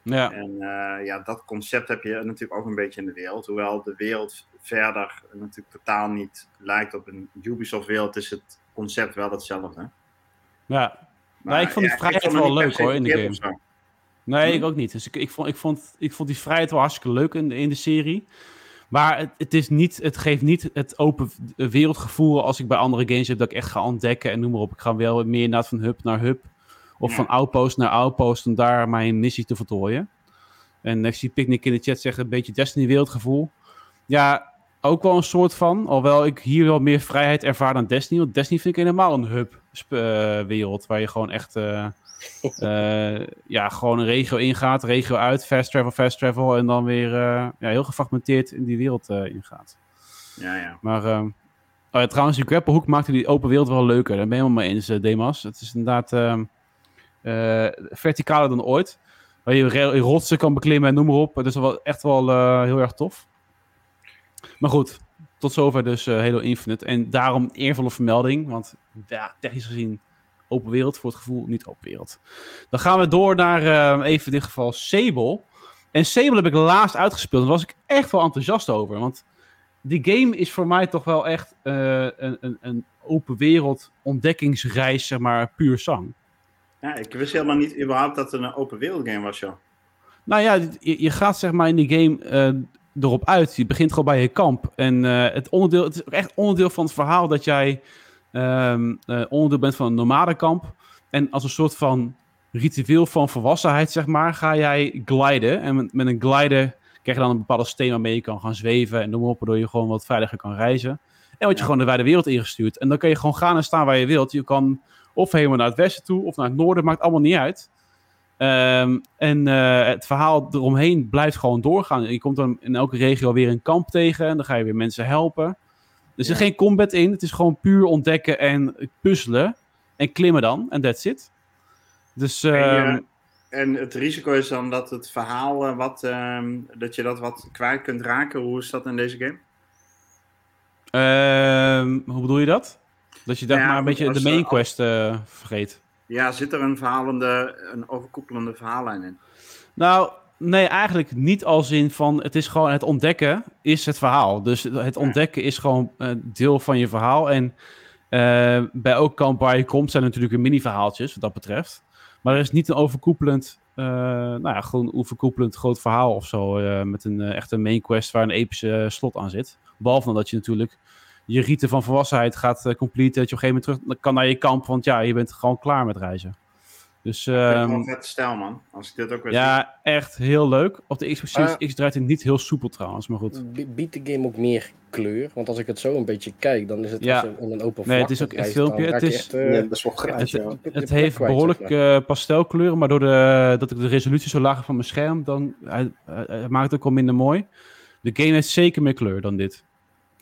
Ja, En eh, ja, dat concept heb je natuurlijk ook een beetje in de wereld. Hoewel de wereld verder natuurlijk totaal niet lijkt op een Ubisoft-wereld, is het concept wel hetzelfde. ja. Nou, ik vond die ja, vrijheid wel leuk, hoor, in de game. Nee, Hm? ik ook niet. Dus ik, ik, vond, ik, vond, ik vond die vrijheid wel hartstikke leuk in de, in de serie. Maar het, het, is niet, het geeft niet het open wereldgevoel als ik bij andere games heb dat ik echt ga ontdekken en noem maar op. Ik ga wel meer inderdaad van hub naar hub. Of Ja. van outpost naar outpost om daar mijn missie te voltooien. En ik zie Picnic in de chat zeggen een beetje Destiny wereldgevoel. Ja, ook wel een soort van. Alhoewel ik hier wel meer vrijheid ervaar dan Destiny. Want Destiny vind ik helemaal een hub sp- eh, wereld. Waar je gewoon echt... eh, eh, ja, gewoon een regio ingaat, regio uit, fast travel, fast travel. En dan weer eh, ja, heel gefragmenteerd in die wereld eh, ingaat. Ja, ja. Maar ehm, oh ja, trouwens, die grapplehoek maakte die open wereld wel leuker. Daar ben je helemaal mee eens, Demas. Het is inderdaad ehm, eh, verticaler dan ooit. Waar je rotsen kan beklimmen en noem maar op. Dat is wel echt wel heel erg tof. Maar goed, tot zover dus Halo Infinite. En daarom eervolle vermelding. Want ja, technisch gezien open wereld voor het gevoel niet open wereld. Dan gaan we door naar eh, even in dit geval Sable. En Sable heb ik laatst uitgespeeld. Daar was ik echt wel enthousiast over. Want die game is voor mij toch wel echt eh, een, een, een open wereld ontdekkingsreis, zeg maar, puur zang. ja, ik wist helemaal niet überhaupt dat het een open wereld game was, joh. Nou ja, je, je gaat zeg maar in die game eh, erop uit. Je begint gewoon bij je kamp. En eh, het, onderdeel, het is ook echt onderdeel van het verhaal dat jij eh, onderdeel bent van een nomadenkamp. En als een soort van ritueel van volwassenheid, zeg maar, ga jij gliden. En met, met een glider krijg je dan een bepaalde steen waarmee je kan gaan zweven. En noem op, waardoor je gewoon wat veiliger kan reizen. En word je Ja. gewoon de wijde wereld ingestuurd. En dan kun je gewoon gaan en staan waar je wilt. Je kan of helemaal naar het westen toe of naar het noorden, maakt allemaal niet uit. Ehm, en eh, het verhaal eromheen blijft gewoon doorgaan. Je komt dan in elke regio weer een kamp tegen en dan ga je weer mensen helpen. Er zit Ja. geen combat in, het is gewoon puur ontdekken en puzzelen. En klimmen dan, en that's it. Dus En, ehm, je- en het risico is dan dat het verhaal eh, wat, ehm, dat je dat wat kwijt kunt raken. Hoe is dat in deze game? ehm, hoe bedoel je dat? Dat je daar Ja, maar een beetje de main eh, quest eh, vergeet. Ja, zit er een verhalende, een overkoepelende verhaallijn in? Nou, nee, eigenlijk niet als in van het is gewoon het ontdekken is het verhaal. Dus het ontdekken is gewoon eh, deel van je verhaal. En eh, bij elk kamp waar je komt zijn er natuurlijk weer mini-verhaaltjes wat dat betreft. Maar er is niet een overkoepelend eh, nou ja, gewoon overkoepelend groot verhaal of zo. met een echte main quest waar een epische slot aan zit. Behalve dat je natuurlijk je riten van volwassenheid gaat completen. Dat je op een gegeven moment terug kan naar je kamp. Want ja, je bent gewoon klaar met reizen. Dus het ehm, een vette stijl, man. Als ik dit ook weer zie. ja, echt heel leuk. Op de Xbox Series Ah. X draait het niet heel soepel trouwens, maar goed. Bi- Biedt de game ook meer kleur? Want als ik het zo een beetje kijk, dan is het Ja. in een open Nee, vlak. het is ook dan filmpje. Het is- echt, eh, Ja, best wel grijs, het- Het heeft kwijt, behoorlijk zeg maar. eh, pastelkleuren, maar door de, dat ik de resolutie zo laag van mijn scherm, dan hij, hij- hij maakt het ook wel minder mooi. De game heeft zeker meer kleur dan dit.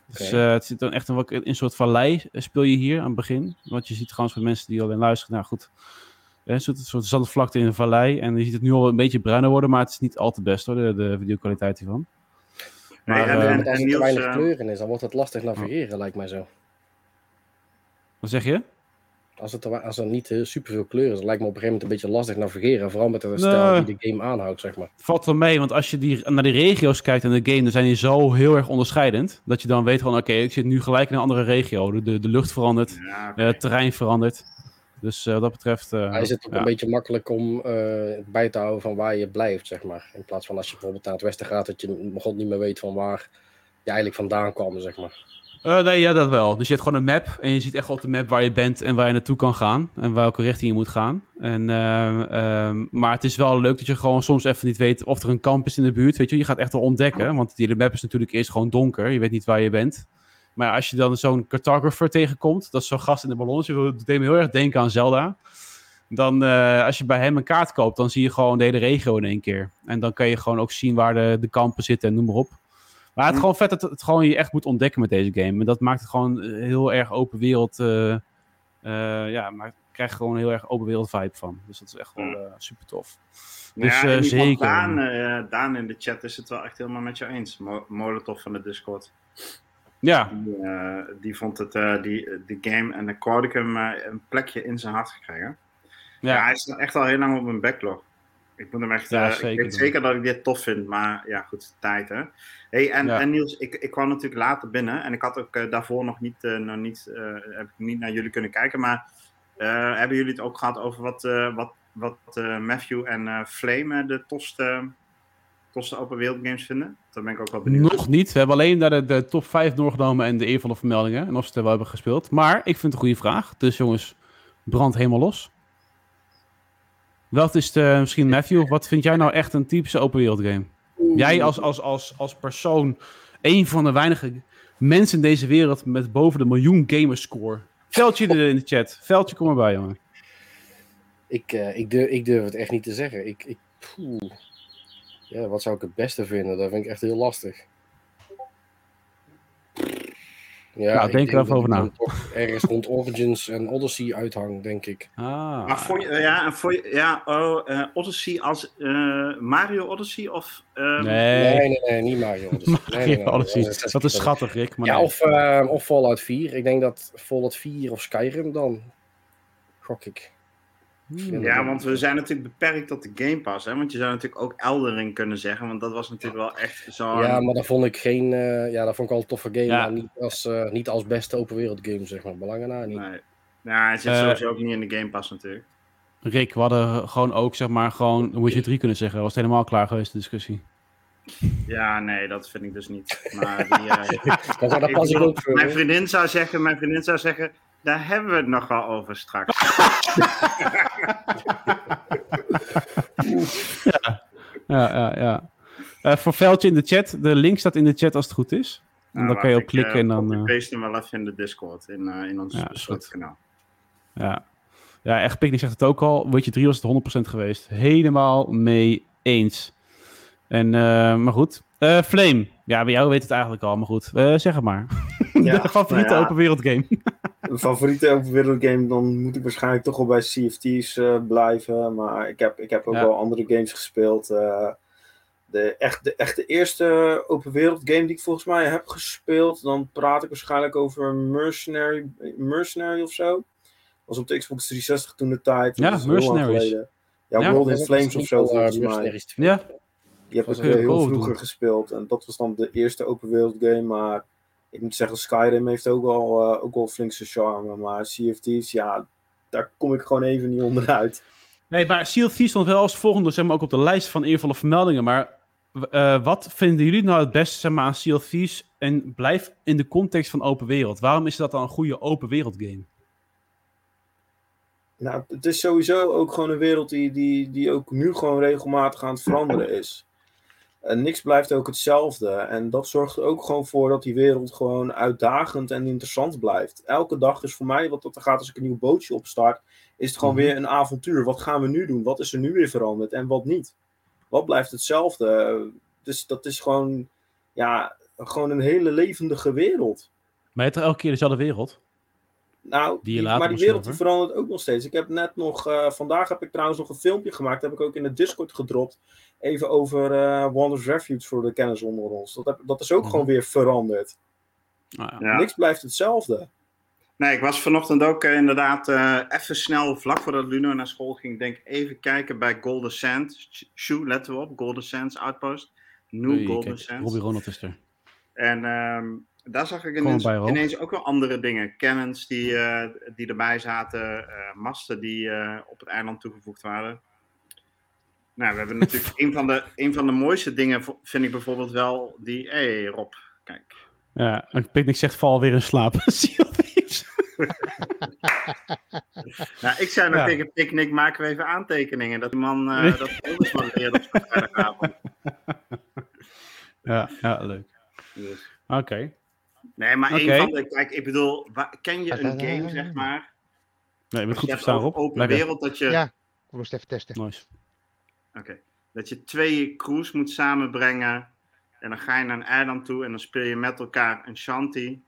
Dus eh, het zit dan echt een, wat- in een soort vallei eh, speel je hier aan het begin. Want je ziet gewoon voor mensen die alleen luisteren, nou goed, eh, een soort, zandvlakte in een vallei. En je ziet het nu al een beetje bruiner worden, maar het is niet al te best hoor, de, de videokwaliteit hiervan. Nee, Maar, en, eh, en, als en er te Niels, weinig eh, kleur in is, dan wordt het lastig navigeren, lijkt mij zo. Wat zeg je? Als, het, wa- als er niet heel superveel kleur is, dan lijkt me op een gegeven moment een beetje lastig navigeren. Vooral met de stijl die de game aanhoudt, zeg maar. Valt wel mee, want als je die, naar die regio's kijkt in de game, dan zijn die zo heel erg onderscheidend. Dat je dan weet van, oké, ik zit nu gelijk in een andere regio. De, de, de lucht verandert, ja, eh, het terrein verandert. Dus eh, wat dat betreft... eh, Hij is het ook ja. een beetje makkelijk om eh, bij te houden van waar je blijft, zeg maar. In plaats van als je bijvoorbeeld naar het westen gaat, dat je god niet meer weet van waar je eigenlijk vandaan kwam, zeg maar. Eh, nee, ja, dat wel. Dus je hebt gewoon een map en je ziet echt op de map waar je bent en waar je naartoe kan gaan. En welke richting je moet gaan. En, ehm, ehm, maar het is wel leuk dat je gewoon soms even niet weet of er een kamp is in de buurt. Weet je, je gaat echt wel ontdekken. Want die de map is natuurlijk eerst gewoon donker. Je weet niet waar je bent. Maar als je dan zo'n cartographer tegenkomt, dat is zo'n gast in de ballonnetje, dat deed me heel erg denken aan Zelda. Dan, eh, als je bij hem een kaart koopt, dan zie je gewoon de hele regio in één keer. En dan kan je gewoon ook zien waar de, de kampen zitten en noem maar op. Maar het is Hm. gewoon vet dat het gewoon je echt moet ontdekken met deze game. En dat maakt het gewoon eh, heel erg open wereld. eh, ja, maar ik krijg gewoon een heel erg open wereld vibe van. Dus dat is echt wel Hm. super tof. Dus, ja, zeker. Daan, Daan in de chat is het wel echt helemaal met jou eens. Mo Molotov van de Discord. Ja, Die, eh, die vond het, eh, die, die game, en ik hem eh, een plekje in zijn hart gekregen. Ja. ja. hij staat echt al heel lang op mijn backlog. Ik moet hem echt, Ja, zeker ik weet zeker dat ik dit tof vind, maar ja, goed, tijd hè. Hey, en, Ja. en Niels, ik, ik kwam natuurlijk later binnen en ik had ook daarvoor nog niet, nog niet, heb ik niet naar jullie kunnen kijken, maar hebben jullie het ook gehad over wat, wat, wat Matthew en Flame de tofste, tofste open wereld games vinden? Daar ben ik ook wel benieuwd. Nog niet. We hebben alleen daar de, de top 5 doorgenomen en de eervolle vermeldingen. En of ze het wel hebben gespeeld. Maar ik vind het een goede vraag. Dus jongens, brand helemaal los. Wat is de, misschien Matthew, wat vind jij nou echt een typische open wereld game? Jij als, als, als, als persoon, een van de weinige mensen in deze wereld met boven de miljoen gamerscore. Veldje in de chat. Veldje, kom erbij, jongen. Ik, eh, ik, durf, ik durf het echt niet te zeggen. Ik, ik, poeh. Ja, wat zou ik het beste vinden? Dat vind ik echt heel lastig. Ja, Nou, ik denk er even over ik na. Ergens rond Origins en Odyssey uithang, denk ik. Ah, Maar vond je, ja, en vond je, ja, oh, eh, Odyssey als eh, Mario Odyssey of... ehm, nee. Nee, nee, nee, niet Mario Odyssey. Nee, nee, nee, Odyssey. dat is- Dat is schattig, Rick. Maar Ja, nee. of, eh, of Fallout 4. Ik denk dat Fallout 4 of Skyrim dan. Gok ik. Hmm. Ja, want we zijn natuurlijk beperkt tot de Game Pass. Hè? Want je zou natuurlijk ook Eldering kunnen zeggen. Want dat was natuurlijk wel echt zo. Ja, maar dat vond ik geen. eh, ja, dat vond ik al een toffe game. Ja. Maar niet als, eh, niet als beste open wereld game, zeg maar. Belangen na niet. Nee. Ja, hij zit Eh, sowieso ook niet in de Game Pass natuurlijk. Rick, we hadden gewoon ook, zeg maar, gewoon Witcher 3 kunnen zeggen. Was het helemaal klaar geweest, de discussie. Ja, nee, dat vind ik dus niet. Maar die, dat ik pas ik bedoel, ook voor. mijn vriendin zou zeggen, mijn vriendin zou zeggen, daar hebben we het nog wel over straks. Ja, ja, ja. Eh, voor Veldje in de chat. De link staat in de chat als het goed is. En Nou, dan kan je op ik, klikken en eh, dan... eh, copy-paste hem wel even in de Discord, in, eh, in ons Ja, kanaal. Ja, ja echt Picnic zegt het ook al. Witcher 3 was het 100% geweest. Helemaal mee eens. En, eh, maar goed. Eh, Flame. Ja, bij jou weet het eigenlijk al, maar goed. Eh, zeg het maar. Ja, de favoriete nou ja. open wereld game. Een favoriete open wereld game, dan moet ik waarschijnlijk toch wel bij CFT's eh, blijven. Maar ik heb, ik heb ook Ja. wel andere games gespeeld. eh, de, echt, de echte eerste open wereld game die ik volgens mij heb gespeeld, dan praat ik waarschijnlijk over Mercenary, Mercenary of zo. was op de Xbox 360 toen de tijd. Ja, Mercenaries. geleden. Ja, World in Flames of zo wel, eh, volgens mij. Mercenaries 2. Ja, Die heb ik heel heel cool vroeger gespeeld. En dat was dan de eerste open wereld game. Maar ik moet zeggen, Skyrim heeft ook wel, eh, ook wel flink zijn charme. Maar CFT's, ja, daar kom ik gewoon even niet onderuit. Nee, maar Sea of Thieves stond wel als volgende, zeg maar, ook op de lijst van eervolle vermeldingen. Maar eh, wat vinden jullie nou het beste zeg maar, aan Sea of Thieves? En blijf in de context van open wereld. Waarom is dat dan een goede open wereld game? Nou, het is sowieso ook gewoon een wereld die, die, die ook nu gewoon regelmatig aan het veranderen is. En niks blijft ook hetzelfde. En dat zorgt er ook gewoon voor dat die wereld gewoon uitdagend en interessant blijft. Elke dag is voor mij, wat dat er gaat als ik een nieuw bootje opstart, is het gewoon Mhm. weer een avontuur. Wat gaan we nu doen? Wat is er nu weer veranderd en wat niet? Wat blijft hetzelfde? Dus dat is gewoon, ja, gewoon een hele levendige wereld. Maar je hebt er elke keer dezelfde wereld. Nou, Die je die- later maar die wereld die verandert ook nog steeds. Ik heb net nog, eh, vandaag heb ik trouwens nog een filmpje gemaakt. Dat heb ik ook in de Discord gedropt. Even over eh Wonders Refuge voor de kennis onder ons. Dat, heb, dat is ook Mhm. gewoon weer veranderd. Nou ja. Ja. Niks blijft hetzelfde. Nee, ik was vanochtend ook eh, inderdaad eh, even snel, vlak voordat Luno naar school ging, denk even kijken bij Golden Sands. Sh- Shoe, letten we op, Golden Sands Outpost. New Golden kijk, Sands. Robbie Ronald is er. En ehm, daar zag ik ineens, ook wel andere dingen. Cannons die, eh, die erbij zaten, eh, masten die eh, op het eiland toegevoegd waren. Nou, we hebben natuurlijk een van, de, een van de mooiste dingen, vind ik bijvoorbeeld wel die. Hé, hey, Rob, kijk. Ja, en Picnic zegt val weer in slaap. Nou, ik zei nog Ja. tegen Picnic, maken we even aantekeningen. Dat die man, eh dat leert op vrijdagavond. ja, ja, leuk. Dus- Oké. Nee, maar Oké. een van de. Kijk, ik bedoel, ken je een game, zeg maar? Nee, je bent goed verstaan, Rob. open Lekker. wereld dat je. Ja, ik moest even testen. Nice. Oké. Dat je twee crews moet samenbrengen. En dan ga je naar een eiland toe en dan speel je met elkaar een shanty.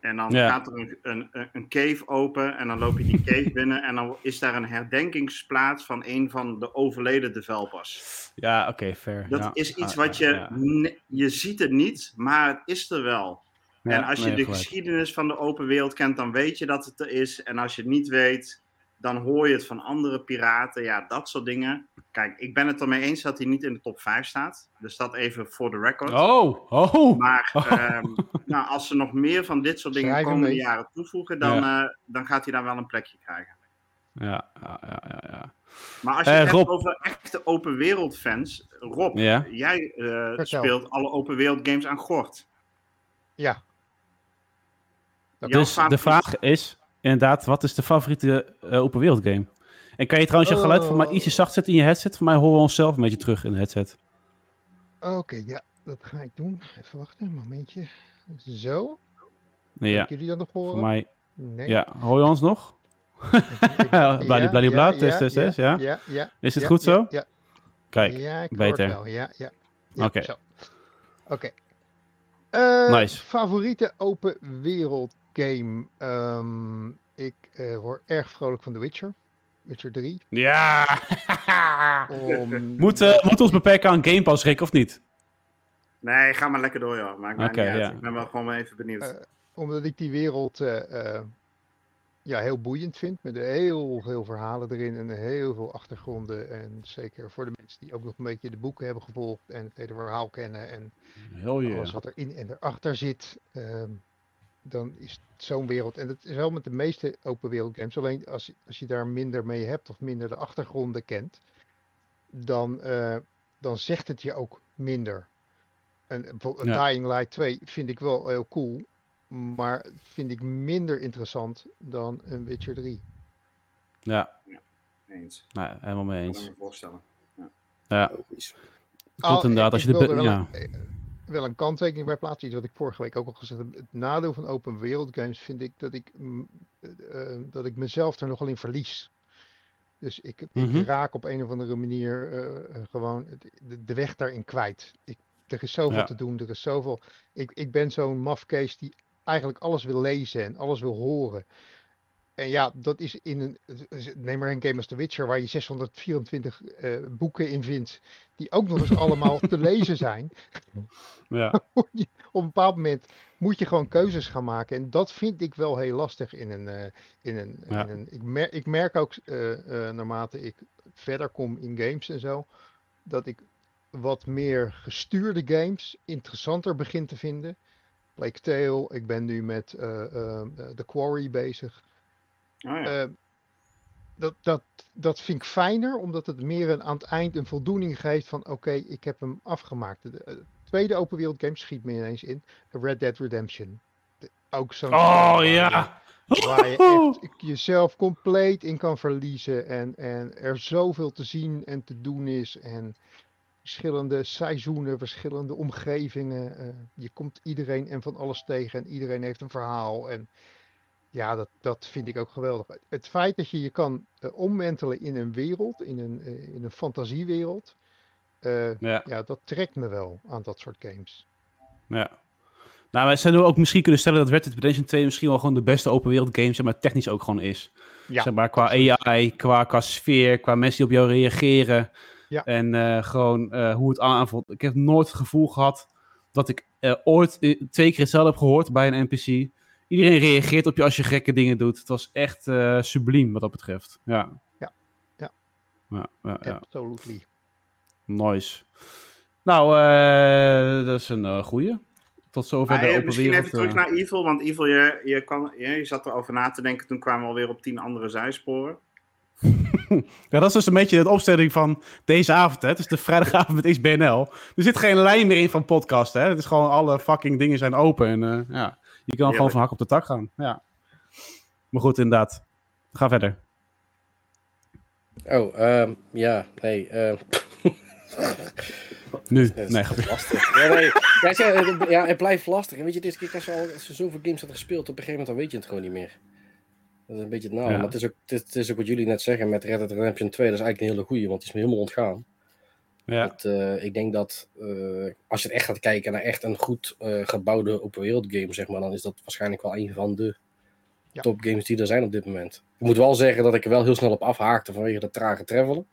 En dan Ja. gaat er een, een, een- cave open en dan loop je die cave binnen. En dan is daar een herdenkingsplaats van een van de overleden developers. Ja, oké, fair. Dat ja. is iets Ja, wat je, ja, je ziet het niet, maar het is er wel. Ja, en als je nee, de gelijk. geschiedenis van de open wereld kent, dan weet je dat het er is. En als je het niet weet, dan hoor je het van andere piraten. Ja, dat soort dingen. Kijk, ik ben het ermee eens dat hij niet in de top 5 staat. Dus dat even voor de record. Oh, oh. Maar Oh. ehm, nou, als ze nog meer van dit soort dingen de komende mee. jaren toevoegen, dan, eh, dan gaat hij daar wel een plekje krijgen. Ja, ja, ja, ja. ja. Maar als je Eh, het hebt over echte open wereld fans, Rob, Ja. jij eh, speelt alle open wereld games aan Gort. Ja, Dus de vraag is inderdaad, wat is de favoriete eh, open wereld game? En kan je trouwens je geluid voor mij Oh. ietsje zacht zetten in je headset? Voor mij horen we onszelf een beetje terug in de headset. oké, ja, dat ga ik doen. Even wachten, een momentje. Zo, Ja, Kunnen jullie dat nog horen? voor mij. Nee. Ja, hoor je ons nog? Ja, Bladibladibla, test, test, test, ja. Ja, ja. Is het ja, goed zo? Ja, Kijk, ja ik beter. hoor het wel. Ja, ja. ja Oké. Oké. Eh, Nice. Favoriete open wereld game. Ehm, ik eh, word erg vrolijk van The Witcher. Witcher 3. ja! Om, Moet, eh, moet ons beperken aan Game Pass, Rick, of niet? Nee, ga maar lekker door, joh. Maakt mij Oké, niet uit. ja. Ik ben wel gewoon even benieuwd. Eh, omdat ik die wereld eh, eh, ja, heel boeiend vind. Met heel veel verhalen erin en heel veel achtergronden. En zeker voor de mensen die ook nog een beetje de boeken hebben gevolgd en het hele verhaal kennen. En Heel je. alles wat erin en erachter zit. ehm, dan is zo'n wereld. En dat is wel met de meeste open wereld games. Alleen als, je- als je daar minder mee hebt of minder de achtergronden kent. Dan, eh, dan zegt het je ook minder. En bijvoorbeeld een Ja. Dying Light 2 vind ik wel heel cool. Maar vind ik minder interessant dan een Witcher 3. Ja, Eens. nou, helemaal mee Ik kan eens. me voorstellen. Ja, klopt Al- inderdaad. Als je de... Ja. een, eh, wel een kanttekening bij plaatsen. Iets wat ik vorige week ook al gezegd heb. Het nadeel van open wereld games vind ik dat ik, eh, eh, dat ik mezelf er nogal in verlies. Dus ik, Mhm. ik raak op een of andere manier eh, gewoon de, de weg daarin kwijt. Ik, er is zoveel Ja. te doen. Er is zoveel. Ik, ik ben zo'n mafkees die eigenlijk alles wil lezen en alles wil horen. En ja, dat is in een. Neem maar een game als The Witcher, waar je 624 eh, boeken in vindt. Die ook nog eens allemaal te lezen zijn. ja. op een bepaald moment moet je gewoon keuzes gaan maken. En dat vind ik wel heel lastig in een. eh, in een, Ja. in een ik, mer ik merk ook eh, naarmate ik verder kom in games en zo. Dat ik wat meer gestuurde games interessanter begin te vinden. Plague Tale, ik ben nu met The Quarry bezig. Oh ja. Eh, dat, dat, dat vind ik fijner, omdat het meer een, aan het eind een voldoening geeft van oké, ik heb hem afgemaakt. De, de tweede open wereld game schiet me ineens in. Red Dead Redemption. De- ook zo'n Oh waar je- ja. Waar je echt jezelf compleet in kan verliezen. En, en er zoveel te zien en te doen is. En verschillende seizoenen, verschillende omgevingen. eh, je komt iedereen en van alles tegen. En iedereen heeft een verhaal. En ja, dat, dat vind ik ook geweldig. Het feit dat je je kan eh, omwentelen in een wereld, in een, eh, in een fantasiewereld. eh, Ja. ja, dat trekt me wel aan dat soort games. Ja. Nou, wij zouden ook misschien kunnen stellen dat Red Dead Redemption 2 misschien wel gewoon de beste open wereld game, zeg maar, technisch ook gewoon is. Ja, zeg maar, qua AI, qua, qua sfeer, qua mensen die op jou reageren. Ja. En gewoon hoe het aanvoelt. Ik heb nooit het gevoel gehad dat ik ooit twee keer hetzelfde heb gehoord bij een NPC. Iedereen reageert op je als je gekke dingen doet. Het was echt eh subliem wat dat betreft. Ja. Ja. Ja. Ja, ja, ja. absolutely. Nice. Nou, eh, dat is een eh goeie. Tot zover Maar, de eh, open misschien wereld. even terug naar Evil, want Evil, je, je, kan, je, je zat erover na te denken. Toen kwamen we alweer op tien andere zijsporen. Ja, dat is dus een beetje de opstelling van deze avond. Hè. Het is de vrijdagavond met XBNL. Er zit geen lijn meer in van podcast. Hè. Het is gewoon alle fucking dingen zijn open. En eh, ja, je kan gewoon van hak op de tak gaan. Ja. Maar goed, inderdaad. Ga verder. Oh, ehm, ja, nee. ehm, Nu. Nee, lastig. Ja, nee. Ja, het- ja, het blijft lastig. En weet je, dit keer als je, al, als je zoveel games hebt gespeeld, op een gegeven moment dan weet je het gewoon niet meer. Dat is een beetje het nadeel. Ja. Maar het is, ook, het, is, het is ook wat jullie net zeggen met Red Dead Redemption 2. Dat is eigenlijk een hele goeie, want het is me helemaal ontgaan. Ja. Het, eh, ik denk dat eh, als je het echt gaat kijken naar echt een goed eh, gebouwde open wereld game, zeg maar, dan is dat waarschijnlijk wel een van de Ja. top games die er zijn op dit moment. Ik moet wel zeggen dat ik er wel heel snel op afhaakte vanwege dat trage travelen.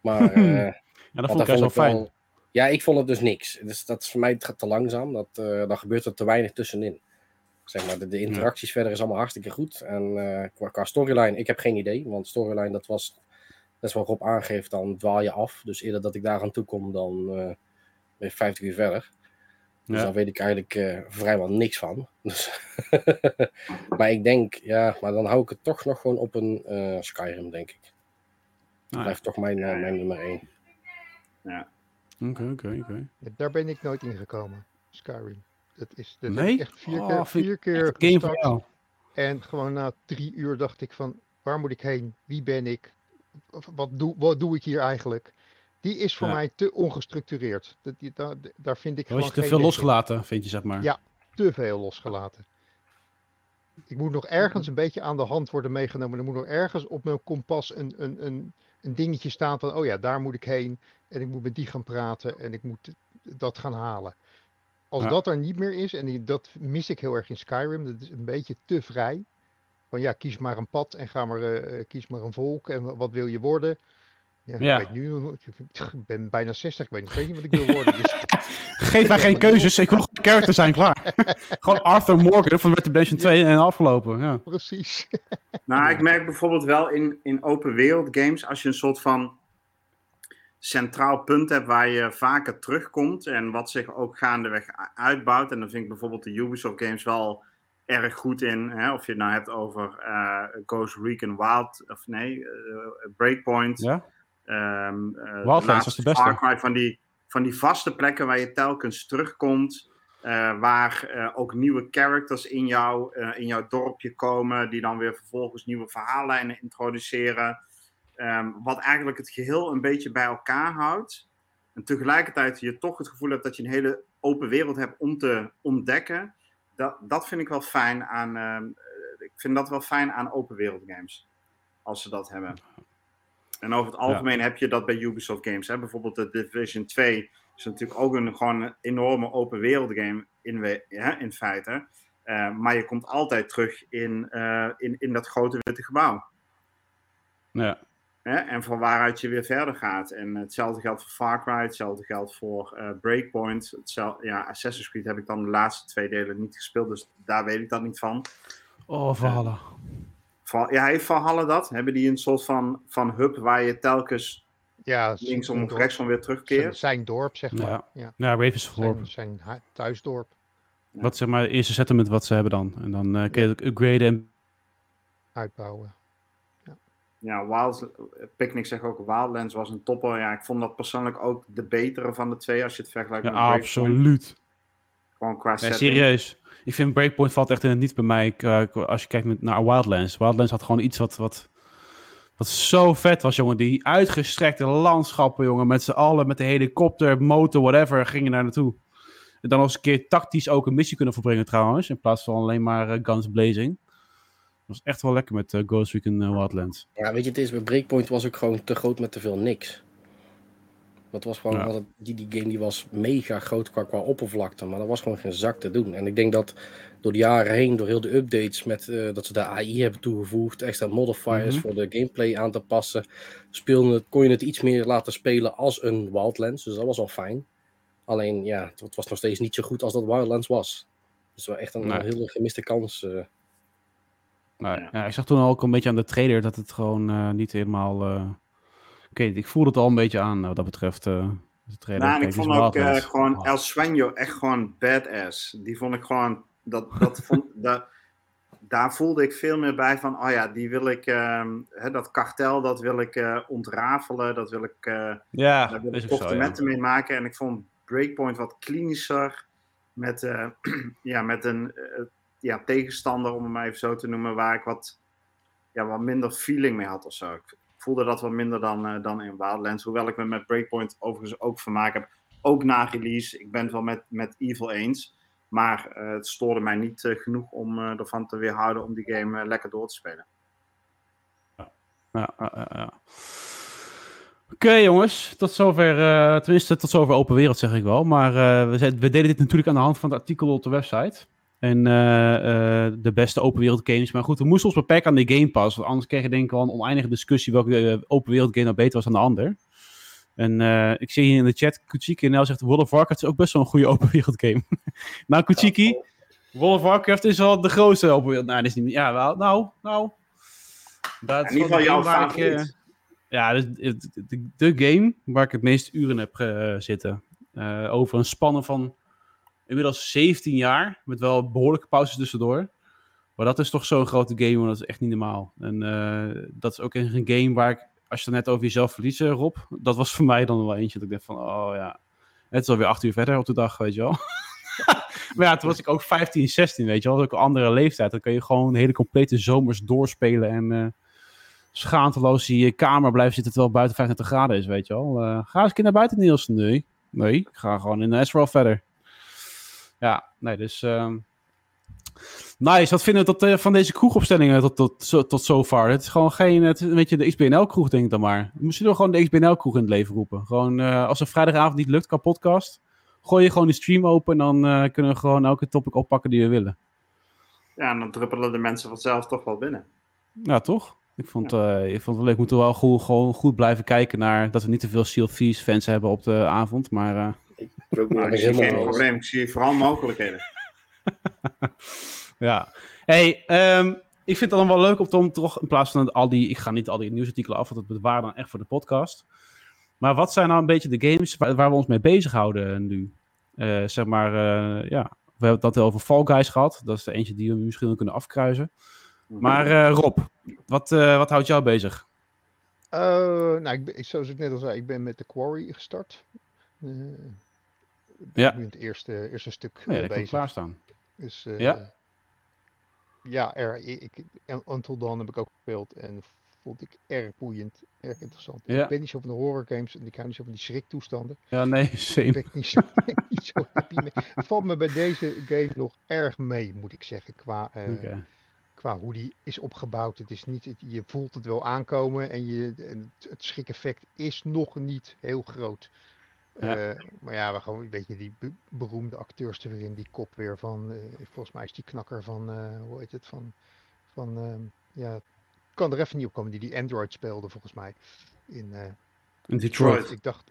Maar eh, ja, dat vond ik wel fijn. wel- Ja, ik vond het dus niks. Dus dat is voor mij te langzaam. Dat, eh dan gebeurt er te weinig tussenin. Zeg maar, de, de interacties verder is allemaal hartstikke goed. En eh, qua, qua storyline, ik heb geen idee. Want storyline, dat was, dat is wat Rob aangeeft, dan dwaal je af. Dus eerder dat ik daar aan toe kom, dan eh, ben je 50 uur verder. Dus Ja. dan weet ik eigenlijk eh, vrijwel niks van. Dus maar ik denk, ja, maar dan hou ik het toch nog gewoon op een eh, Skyrim, denk ik. Dat Nou, blijft toch mijn, mijn nummer 1. Oké, oké, oké. Ja, Daar ben ik nooit in gekomen. Skyrim. Dat is, dat Nee? ik echt vier Oh, keer, vier keer Game voor gestart. jou. En gewoon na drie uur dacht ik van, waar moet ik heen? Wie ben ik? Wat doe, wat doe ik hier eigenlijk? Die is voor Ja. mij te ongestructureerd. Dat, die, daar, daar vind ik was je te veel in. losgelaten, vind je, zeg maar. Ja. Te veel losgelaten. Ik moet nog ergens een beetje aan de hand worden meegenomen. Er moet nog ergens op mijn kompas een, een, een, een dingetje staan van, oh ja, daar moet ik heen. En ik moet met die gaan praten en ik moet dat gaan halen. Als Ja. dat er niet meer is, en dat mis ik heel erg in Skyrim, dat is een beetje te vrij. Van ja, kies maar een pad en ga maar, eh, eh, kies maar een volk en wa- wat wil je worden. Ja, Ja. Ik, weet nu, ik ben bijna 60, ik weet nog niet wat ik wil worden. Dus Geef mij geen keuzes, ik wil gewoon een character zijn, klaar. gewoon Arthur Morgan van Red Dead Redemption 2 en afgelopen. Ja. precies. Nou, ik merk bijvoorbeeld wel in, in open wereld games, als je een soort van centraal punt hebt waar je vaker terugkomt en wat zich ook gaandeweg uitbouwt. En dan vind ik bijvoorbeeld de Ubisoft games wel erg goed in. Hè? Of je het nou hebt over eh Ghost Recon Wild, of nee, eh, Breakpoint. ja? Ehm, eh, Wildlands was de beste. Van die, van die vaste plekken waar je telkens terugkomt. eh, waar eh, ook nieuwe characters in, jou, eh, in jouw dorpje komen. Die dan weer vervolgens nieuwe verhaallijnen introduceren. Ehm, wat eigenlijk het geheel een beetje bij elkaar houdt. En tegelijkertijd je toch het gevoel hebt dat je een hele open wereld hebt om te ontdekken. Dat, dat vind ik wel fijn aan. ehm, eh, ik vind dat wel fijn aan open wereld games. Als ze dat hebben. En over het algemeen heb je dat bij Ubisoft games. Hè? Bijvoorbeeld de Division 2 is natuurlijk ook een gewoon een enorme open wereld game in, we- hè, in feite. Eh, maar je komt altijd terug in, eh, in, in dat grote witte gebouw. Ja. Hè? En van waaruit je weer verder gaat. En hetzelfde geldt voor Far Cry, hetzelfde geldt voor eh, Breakpoint. Hetzelfde, ja, Assassin's Creed heb ik dan de laatste twee delen niet gespeeld, dus daar weet ik dat niet van. Oh, Valhalla. Val- Ja, heeft Valhalla dat? Hebben die een soort van, van hub waar je telkens Ja, linksom of rechtsom weer zijn, terugkeert? zijn dorp, zeg maar. Ja. Ja. Ja, Ravensthorpe. Zijn, zijn hu- thuisdorp. Wat zeg maar het eerste settlement wat ze hebben dan. En dan eh kun je het ook upgraden. En... uitbouwen. Ja, Wild, Picnic zegt ook, Wildlands was een topper. Ja, ik vond dat persoonlijk ook de betere van de twee als je het vergelijkt Ja, met Breakpoint. absoluut. Gewoon qua setting. serieus. Ik vind Breakpoint valt echt in het niet bij mij eh, als je kijkt naar Wildlands. Wildlands had gewoon iets wat, wat, wat zo vet was, jongen. Die uitgestrekte landschappen, jongen. Met z'n allen, met de helikopter, motor, whatever, gingen daar naartoe. En dan nog eens een keer tactisch ook een missie kunnen volbrengen trouwens. In plaats van alleen maar eh, guns blazing. Dat was echt wel lekker met eh, Ghost Recon eh, Wildlands. Ja, weet je, het is bij Breakpoint was ook gewoon te groot met te veel niks. Dat was gewoon, Ja. die, die game die was mega groot qua, qua oppervlakte, maar er was gewoon geen zak te doen. En ik denk dat door de jaren heen, door heel de updates, met, eh, dat ze de AI hebben toegevoegd, extra modifiers Mhm. voor de gameplay aan te passen, speelde kon je het iets meer laten spelen als een Wildlands, dus dat was al fijn. Alleen, ja, het, was nog steeds niet zo goed als dat Wildlands was. Dus wel echt een, Nee. hele gemiste kans. Nou, Ja. ja, ik zag toen ook een beetje aan de trailer dat het gewoon eh, niet helemaal... Oké, ik voelde het al een beetje aan wat dat betreft. eh, de trailer. Nou, en ik vond ook gewoon Oh. El Sueño echt gewoon badass. Die vond ik gewoon, dat, dat vond, dat, daar voelde ik veel meer bij van, oh ja, die wil ik, ehm, hè, dat kartel, dat wil ik ontrafelen, dat wil ik, Ja, daar wil ik ja. complimenten mee maken. En ik vond Breakpoint wat klinischer, met, ja, met een ja, tegenstander, om hem maar even zo te noemen, waar ik wat, ja, wat minder feeling mee had of zo. Ik voelde dat wat minder dan, eh, dan in Wildlands. Hoewel ik me met Breakpoint overigens ook vermaakt heb. Ook na release. Ik ben het wel met, met Evil eens. Maar eh, het stoorde mij niet eh, genoeg om ervan te weerhouden om die game lekker door te spelen. Ja, ja, ja. Oké jongens, tot zover, eh, tenminste tot zover open wereld zeg ik wel. Maar we, zijn- we deden dit natuurlijk aan de hand van het artikel op de website. En eh, eh, de beste open wereld games. Maar goed, we moesten ons beperken aan de Game Pass. Want anders kreeg je denk ik wel een oneindige discussie welke eh, open wereld game nou beter was dan de ander. En ik zie hier in de chat, Kuchiki NL zegt World of Warcraft is ook best wel een goede open wereld game. nou Kuchiki, World of Warcraft is wel de grootste open wereld. Nou, dat is niet, ja, wel, nou, nou. Dat In ieder geval jouw waar ik, favoriet. ja, dus de, de game waar ik het meest uren heb eh, zitten. Over een spannen van inmiddels 17 jaar. Met wel behoorlijke pauzes tussendoor. Maar dat is toch zo'n grote game, dat is echt niet normaal. En eh, dat is ook een game waar ik, als je het net over jezelf verliest, eh, Rob. Dat was voor mij dan wel eentje dat ik dacht van, oh ja. Het is alweer acht uur verder op de dag, weet je wel. maar ja, toen was ik ook 15, 16, weet je wel. Dat is ook een andere leeftijd. Dan kun je gewoon hele complete zomers doorspelen en... eh, schaamteloos in je kamer blijven zitten terwijl het buiten 35 graden is, weet je wel. Ga eens een keer naar buiten, Niels. Nee, nee, ik ga gewoon in de Asphalt verder. Ja, nee, dus... ehm, Nice, wat vinden we tot, eh, van deze kroegopstellingen tot, tot, zo- tot zover? Het is gewoon geen, het is een beetje de XBNL-kroeg, denk ik dan maar. Misschien wel gewoon de XBNL-kroeg in het leven roepen. Gewoon, eh, als een vrijdagavond niet lukt qua podcast, gooi je gewoon de stream open en dan eh, kunnen we gewoon elke topic oppakken die we willen. Ja, en dan druppelen de mensen vanzelf toch wel binnen. Ja, toch? Ik vond, ik vond het wel leuk. We moeten wel goed, gewoon goed blijven kijken naar dat we niet te veel Seal Thieves fans hebben op de avond. Maar ook Maar ik zie geen probleem. Ik zie vooral mogelijkheden. ja. Hey, ehm, ik vind het dan wel leuk om dan toch in plaats van al die... Ik ga niet al die nieuwsartikelen af, want dat bewaren dan echt voor de podcast. Maar wat zijn nou een beetje de games waar, waar we ons mee bezighouden nu? Eh, zeg maar, eh, ja... We hebben het over Fall Guys gehad. Dat is de eentje die we misschien wel kunnen afkruisen. Maar eh, Rob, wat, eh, wat houdt jou bezig? Eh, nou, ik, ben- ik- zoals ik net al zei, ik ben met de Quarry gestart. Ik Ja. nu in het eerste, eerste stuk Nee, eh, dat kan bezig. klaarstaan. Dus, eh, Ja? Ja, er, ik, ik, Until Dawn heb ik ook gespeeld en vond ik erg boeiend, erg interessant. Ja. Ik ben niet zo van de horror games en ik hou niet zo van die schriktoestanden. Ja, nee, Daar same. ben ik niet zo, ik niet zo happy mee. Het valt me bij deze game nog erg mee, moet ik zeggen, qua, eh, qua hoe die is opgebouwd. Het is niet, het- je voelt het wel aankomen en, je, het, het schrik-effect is nog niet heel groot. Ja. Eh, maar ja, we gewoon een beetje die be- beroemde acteurs er weer in. Die kop weer van, eh, volgens mij is die knakker van, eh, hoe heet het, van, van ehm, ja, kan er even niet op komen, die die Android speelde volgens mij. In, eh, In Detroit. ik dacht,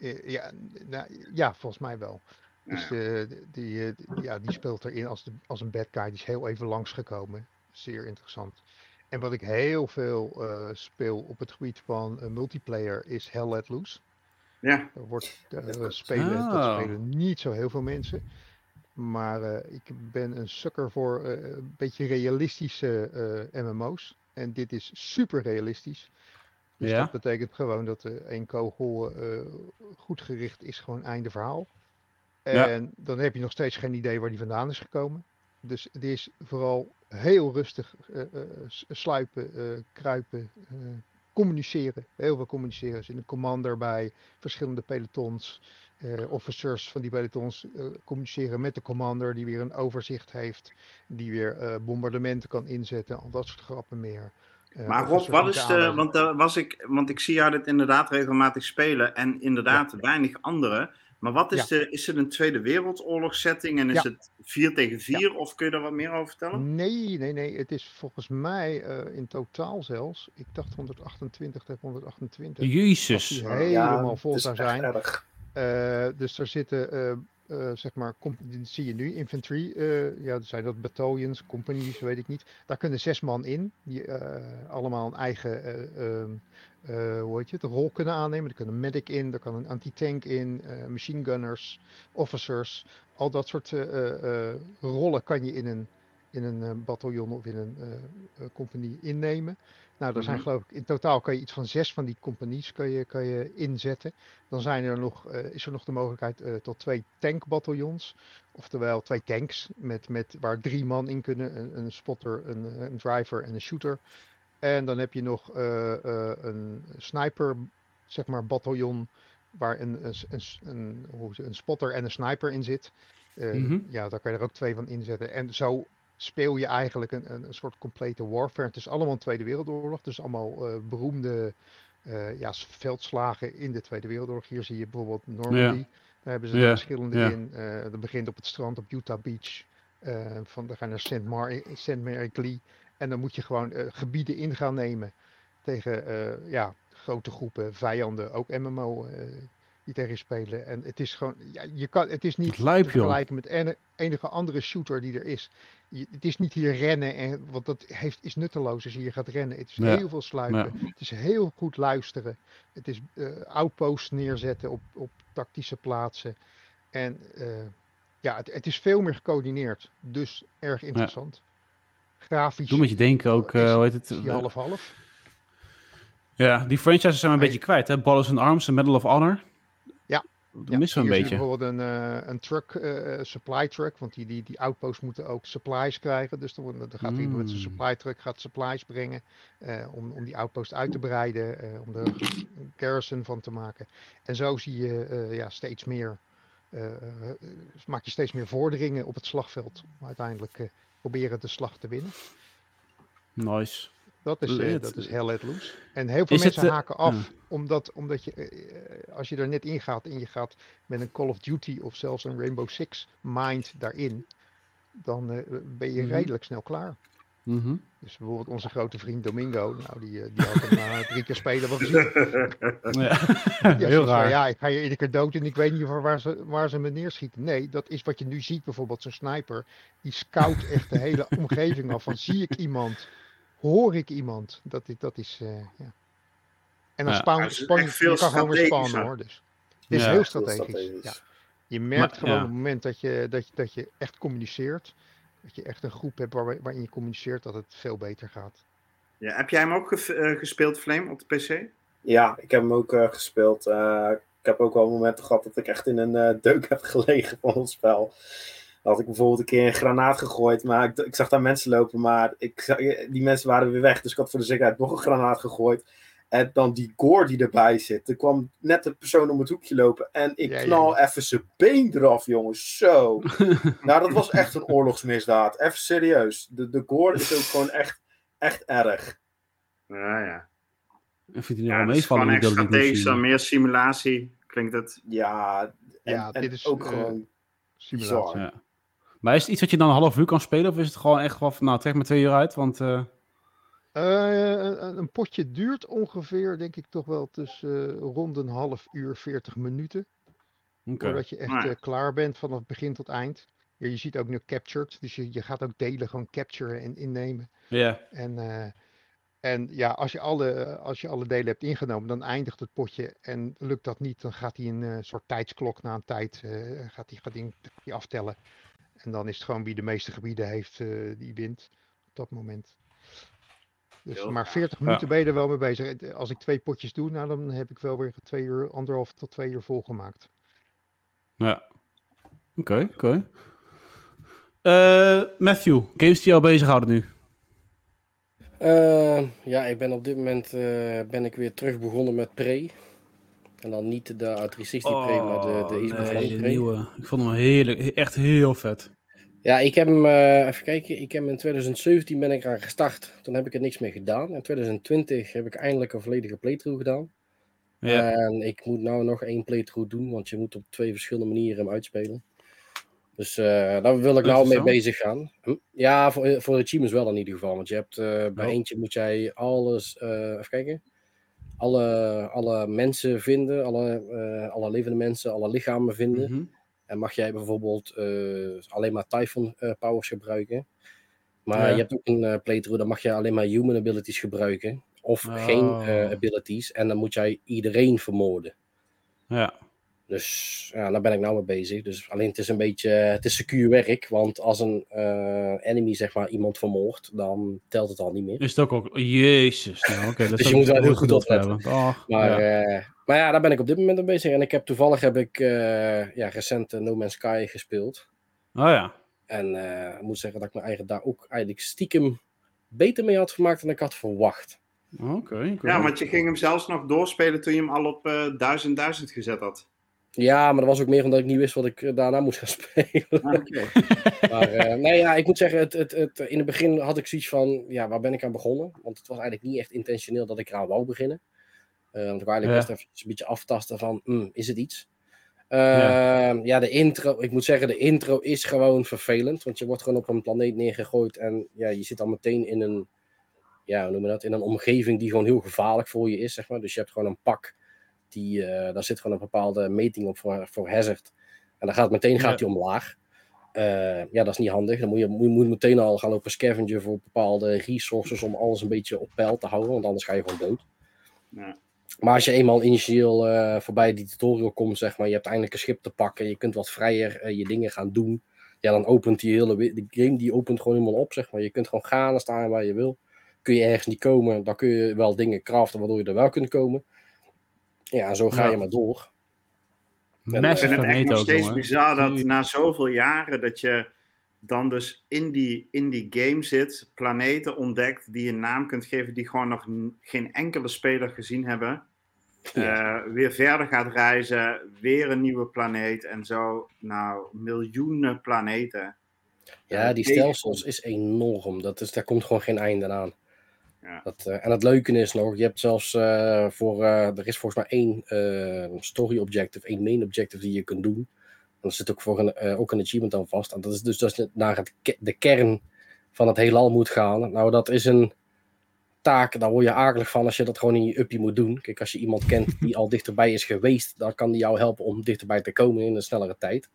eh, ja, nou, ja, volgens mij wel. Dus die, eh, die- ja, die speelt erin als, de, als een bad guy. Die is heel even langsgekomen. Zeer interessant. En wat ik heel veel eh, speel op het gebied van multiplayer is Hell Let Loose. Ja, Er wordt, eh, spelen, Oh. dat spelen niet zo heel veel mensen. Maar eh, ik ben een sukker voor eh, een beetje realistische MMO's. En dit is super realistisch. Dus Ja. dat betekent gewoon dat één kogel goed gericht is, gewoon einde verhaal. Ja. En dan heb je nog steeds geen idee waar die vandaan is gekomen. Dus het is vooral heel rustig sluipen, kruipen, communiceren. Heel veel communiceren. Er zit een commander bij, verschillende pelotons. eh, officers van die pelotons eh, communiceren met de commander, die weer een overzicht heeft, die weer eh, bombardementen kan inzetten, al dat soort grappen meer. Maar Rob, wat is de. Want, daar was ik, want ik zie jou dit inderdaad regelmatig spelen. En inderdaad weinig anderen. Maar wat is, de, is het een Tweede Wereldoorlog setting? En is Ja. het 4 tegen 4? Of kun je daar wat meer over vertellen? Nee, nee, nee. Het is volgens mij eh, in totaal zelfs. Ik dacht 128 tegen 128. Als Jezus. die Ja, helemaal vol zou zijn. erg. Eh, dus er zitten, eh, eh, zeg maar, zie je nu, infantry. eh, ja, er zijn dat battalions, companies, weet ik niet. Daar kunnen zes man in, die eh, allemaal een eigen, eh, hoe heet je het, rol kunnen aannemen. Er kan een medic in, er kan een anti-tank in, eh, machine gunners, officers. Al dat soort eh, rollen kan je in een, in een bataljon of in een compagnie innemen. Nou, er zijn Mhm. geloof ik, in totaal kan je iets van zes van die companies kan je, kan je inzetten. Dan zijn er nog, is er nog de mogelijkheid tot twee tankbataljons. Oftewel twee tanks met, met, waar drie man in kunnen. Een, een spotter, een, een driver en een shooter. En dan heb je nog eh, eh, een sniper, zeg maar, bataljon. Waar een, een, een, een, spotter en een sniper in zit. Eh, Mhm. Ja, daar kan je er ook twee van inzetten. En zo speel je eigenlijk een, een, een soort complete warfare. Het is allemaal een Tweede Wereldoorlog. Dus allemaal beroemde ja, veldslagen in de Tweede Wereldoorlog. Hier zie je bijvoorbeeld Normandy. Daar hebben ze er Ja, verschillende ja. in. Dat begint op het strand op Utah Beach. Van, dan ga je naar St. Mar St. Mary Lee. En dan moet je gewoon eh, gebieden in gaan nemen. Tegen eh, ja, grote groepen vijanden. Ook MMO eh, die tegen je spelen. En het is gewoon, ja, je kan, het is niet lijp, te vergelijken met ene- enige andere shooter die er is. Je- het is niet hier rennen, en, want dat heeft, is nutteloos als je hier gaat rennen. Het is Ja, heel veel sluipen. Het is heel goed luisteren. Het is outposts neerzetten op, op tactische plaatsen. En ja, het, het is veel meer gecoördineerd. Dus erg interessant. Grafisch Doe met je denken ook, eh, hoe heet het? half-half. Ja, die franchises zijn we een beetje kwijt, hè? Ballers and Arms en Medal of Honor. Ja. Dat Ja, missen we een beetje. bijvoorbeeld een, eh, een truck, eh, supply truck, want die, die, die outposts moeten ook supplies krijgen. Dus dan, dan gaat iemand met zijn supply truck gaat supplies brengen om, om die outpost uit te breiden, om er een garrison van te maken. En zo zie je ja, steeds meer, maak je steeds meer vorderingen op het slagveld. Om uiteindelijk proberen de slag te winnen. Nice. Dat is, Lit. dat is hell let loose. En heel veel Is het, mensen eh, haken af, ja. omdat, omdat je, eh, als je er net in gaat en je gaat met een Call of Duty of zelfs een Rainbow Six mind daarin, dan ben je Mhm. redelijk snel klaar. Mhm. Dus bijvoorbeeld onze grote vriend Domingo, nou die, eh, die had hem na drie keer spelen wel gezien. Ja. Ja, Heel van, raar. Ja, ik ga hier iedere keer dood en ik weet niet waar, waar, ze, waar ze me neerschieten. Nee, dat is wat je nu ziet, bijvoorbeeld zo'n sniper. Die scout echt de hele omgeving af. Van zie ik iemand? Hoor ik iemand? Dat, is- dat is, eh, ja. En dan Ja. spawn, span, veel je kan gewoon weer spannen hoor. Dus. Het is Ja. heel Heel strategisch. strategisch. Ja. Je merkt Maar- gewoon ja. op het moment dat je, dat, je, dat je echt communiceert. Dat je echt een groep hebt waar, waarin je communiceert dat het veel beter gaat. Ja, heb jij hem ook ge- eh, gespeeld, Flame, op de PC? Ja, ik heb hem ook eh, gespeeld. Eh, ik heb ook wel momenten gehad dat ik echt in een eh, deuk heb gelegen van het spel. Dan had ik bijvoorbeeld een keer een granaat gegooid, maar ik, ik zag daar mensen lopen, maar ik, die mensen waren weer weg. Dus ik had voor de zekerheid nog een granaat gegooid. En dan die gore die erbij zit. Er kwam net de persoon om het hoekje lopen en ik Ja, ja, knal even zijn been eraf, jongens. Zo. nou, dat was echt een oorlogsmisdaad. Even serieus. De, de gore is ook gewoon echt, echt erg. Ja, ja. Ik vind die Ja, nou het is meevallen gewoon strategisch, meer simulatie. Klinkt het. Ja, en, Ja, dit is, ook eh, gewoon Simulatie. Ja. Maar is het iets wat je dan een half uur kan spelen? Of is het gewoon echt van, nou, trek maar twee uur uit, want... Eh, een, een potje duurt ongeveer, denk ik, toch wel tussen eh, rond een half uur, 40 minuten. Oké. Voordat je echt Nou eh, klaar bent vanaf begin tot eind. Ja, je ziet ook nu captured, dus je, je gaat ook delen gewoon capturen en innemen. Ja. En, eh, en ja, als je, alle, als je alle delen hebt ingenomen, dan eindigt het potje. En lukt dat niet, dan gaat hij een eh, soort tijdsklok na een tijd eh, gaat die, gaat die, aftellen. En dan is het gewoon wie de meeste gebieden heeft, eh, die wint op dat moment. Dus Heel maar gaaf. 40 minuten ben je er wel mee bezig. Eh, Als ik twee potjes doe, nou, dan heb ik wel weer twee uur, anderhalf tot twee uur volgemaakt. Ja. Oké, oké. Eh, Matthew, games die jou bezighouden nu? Eh, ja, ik ben op dit moment eh, ben ik weer terug begonnen met Prey. En dan niet de 360 Prey, maar de, de Xbox Oh, nee, de nieuwe. Ik vond hem heerlijk. Echt heel vet. Ja, ik heb hem, eh, even kijken, ik heb in 2017 ben ik eraan gestart. Toen heb ik er niks mee gedaan. In 2020 heb ik eindelijk een volledige playthrough gedaan. Ja. En ik moet nou nog één playthrough doen, want je moet op twee verschillende manieren hem uitspelen. Dus eh, daar wil ik nou mee bezig gaan. Hm? Ja, voor, voor de achievements wel in ieder geval. Want je hebt eh, bij Oh. eentje moet jij alles, eh, even kijken, alle, alle mensen vinden, alle, eh, alle levende mensen, alle lichamen vinden. Mhm. En mag jij bijvoorbeeld eh, alleen maar Typhon eh, powers gebruiken. Maar Ja. je hebt ook een eh, playthrough, dan mag je alleen maar human abilities gebruiken. Of Oh. geen abilities. En dan moet jij iedereen vermoorden. Ja. Dus ja, daar ben ik nou mee bezig. Dus alleen het is een beetje, het is secuur werk. Want als een enemy zeg maar iemand vermoordt, dan telt het al niet meer. Is het ook ook... Jezus. Nou, dat Dus je moet wel heel goed opletten. Ach, Maar ja. Maar ja, daar ben ik op dit moment mee bezig. En ik heb toevallig heb ik eh, ja, recent eh, No Man's Sky gespeeld. Oh ja. En eh, ik moet zeggen dat ik me eigenlijk daar ook eigenlijk stiekem beter mee had gemaakt dan ik had verwacht. Oké. Ja, want je ging hem zelfs nog doorspelen toen je hem al op eh 1000 1000 gezet had. Ja, maar dat was ook meer omdat ik niet wist wat ik daarna moest gaan spelen. Ah, Oké. maar eh, nee, ja, ik moet zeggen, het, het, het, in het begin had ik zoiets van, ja, waar ben ik aan begonnen? Want het was eigenlijk niet echt intentioneel dat ik eraan wou beginnen. Eh, want ik eigenlijk Ja. best even een beetje aftasten van, hmm, is het iets? Ja. ja, de intro, ik moet zeggen, de intro is gewoon vervelend. Want je wordt gewoon op een planeet neergegooid en ja, je zit al meteen in een, ja, hoe noem je dat, in een omgeving die gewoon heel gevaarlijk voor je is, zeg maar. Dus je hebt gewoon een pak, die, eh, daar zit gewoon een bepaalde meting op voor, voor hazard. En dan gaat meteen gaat Ja. die omlaag. Eh, ja, dat is niet handig. Dan moet je, moet, je moet meteen al gaan lopen scavenger voor bepaalde resources om alles een beetje op peil te houden, want anders ga je gewoon dood. Ja. Maar als je eenmaal initieel eh, voorbij die tutorial komt, zeg maar, je hebt eindelijk een schip te pakken, je kunt wat vrijer eh, je dingen gaan doen. Ja, dan opent die hele de game die opent gewoon helemaal op, zeg maar. Je kunt gewoon gaan en staan waar je wil. Kun je ergens niet komen, dan kun je wel dingen craften waardoor je er wel kunt komen. Ja, zo ga Ja. je maar door. Ik vind het echt nog steeds jongen. bizar dat na zoveel jaren dat je dan dus in die, in die game zit, planeten ontdekt die je een naam kunt geven die gewoon nog geen enkele speler gezien hebben. Ja. Eh, weer verder gaat reizen, weer een nieuwe planeet en zo. Nou, miljoenen planeten. Ja, die Deze- stelsels is enorm. Dat is, daar komt gewoon geen einde aan. Ja. Dat, eh, en het leuke is nog, je hebt zelfs eh, voor, eh, er is volgens mij één eh, story objective, één main objective die je kunt doen. En er zit ook, voor een, eh, ook een achievement aan vast. En dat is dus dat je naar het, de kern van het heelal moet gaan. Nou, dat is een taak, daar word je akelig van als je dat gewoon in je uppie moet doen. Kijk, als je iemand kent die al dichterbij is geweest, dan kan die jou helpen om dichterbij te komen in een snellere tijd.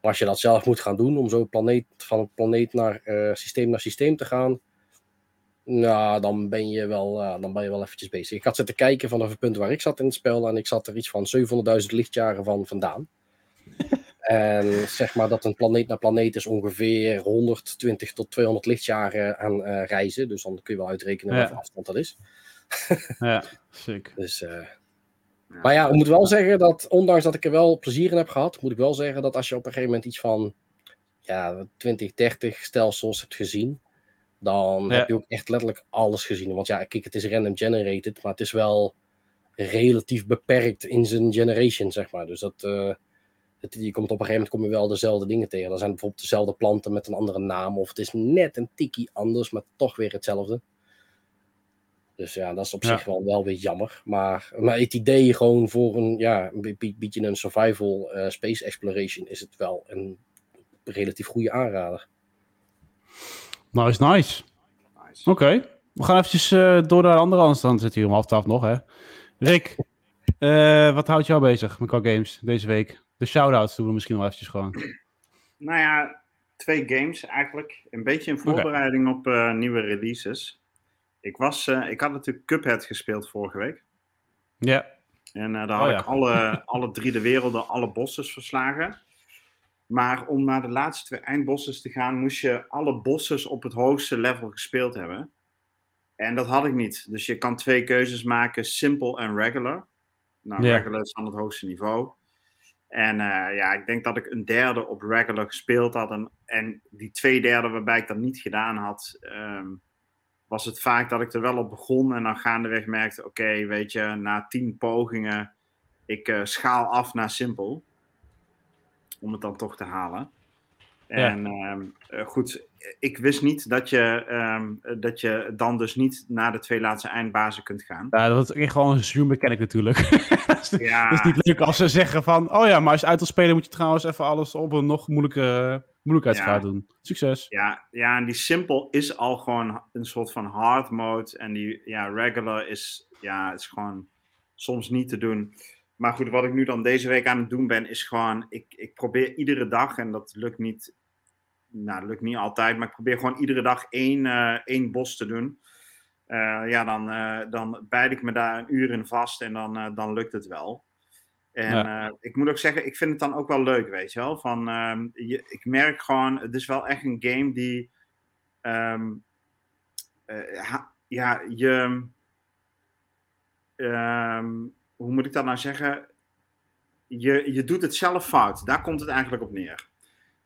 Maar als je dat zelf moet gaan doen, om zo planeet, van planeet naar eh, systeem naar systeem te gaan, nou, dan ben je wel, eh, dan ben je wel eventjes bezig. Ik had zitten kijken vanaf het punt waar ik zat in het spel en ik zat er iets van 700.000 lichtjaren van vandaan. en zeg maar dat een planeet naar planeet is ongeveer 120 tot 200 lichtjaren aan eh, reizen. Dus dan kun je wel uitrekenen Ja. hoeveel afstand dat is. Ja, sick. Dus, eh, maar ja, ik moet wel zeggen dat, ondanks dat ik er wel plezier in heb gehad, moet ik wel zeggen dat als je op een gegeven moment iets van ja, 20, 30 stelsels hebt gezien, dan Ja. heb je ook echt letterlijk alles gezien. Want ja, kijk, het is random generated, maar het is wel relatief beperkt in zijn generation, zeg maar. Dus dat, eh, het, je komt op een gegeven moment kom je wel dezelfde dingen tegen. Er zijn bijvoorbeeld dezelfde planten met een andere naam, of het is net een tikkie anders, maar toch weer hetzelfde. Dus ja, dat is op Ja. zich wel, wel weer jammer. Maar, maar het idee gewoon voor een, ja, een beetje een survival eh, space exploration is het wel een relatief goede aanrader. Nice, nice. Nice. Oké. We gaan eventjes eh, door naar de andere anders. Dan zit hier om half twaalf nog, hè. Rick, eh, wat houdt jou bezig met qua games deze week? De shout-outs doen we misschien wel eventjes gewoon. Nou ja, twee games eigenlijk. Een beetje in voorbereiding op eh, nieuwe releases. Ik, was, eh, ik had natuurlijk Cuphead gespeeld vorige week. Ja. En eh, daar Oh had ja. ik alle, alle drie de werelden, alle bosses verslagen. Maar om naar de laatste twee eindbosses te gaan, moest je alle bosses op het hoogste level gespeeld hebben. En dat had ik niet. Dus je kan twee keuzes maken, simple en regular. Nou, regular is dan het hoogste niveau. En eh, ja, ik denk dat ik een derde op regular gespeeld had. En, en die twee derde waarbij ik dat niet gedaan had, ehm, was het vaak dat ik er wel op begon. En dan gaandeweg merkte, oké, weet je, na tien pogingen, ik eh, schaal af naar simpel. Om het dan toch te halen. Ja. En ehm, eh, goed, ik wist niet dat je, ehm, dat je dan dus niet naar de twee laatste eindbazen kunt gaan. Ja, dat is gewoon een zoom mechanic natuurlijk. Ja, Het is niet leuk als ze zeggen van, oh ja, maar als je uit wil spelen moet je trouwens even alles op een nog moeilijke moeilijkheidsgraad Ja. doen. Succes. Ja, ja, en die simple is al gewoon een soort van hard mode. En die ja, regular is, ja, is gewoon soms niet te doen. Maar goed, wat ik nu dan deze week aan het doen ben, is gewoon, ik, ik probeer iedere dag, en dat lukt niet, nou, dat lukt niet altijd, maar ik probeer gewoon iedere dag één, eh, één bos te doen. Eh, ja, dan, eh, dan bijt ik me daar een uur in vast en dan, dan lukt het wel. En ik moet ook zeggen, ik vind het dan ook wel leuk, weet je wel. Van, ehm, je, ik merk gewoon, het is wel echt een game die, ehm, eh, ha- ja, je, ehm, hoe moet ik dat nou zeggen? Je, je doet het zelf fout. Daar komt het eigenlijk op neer.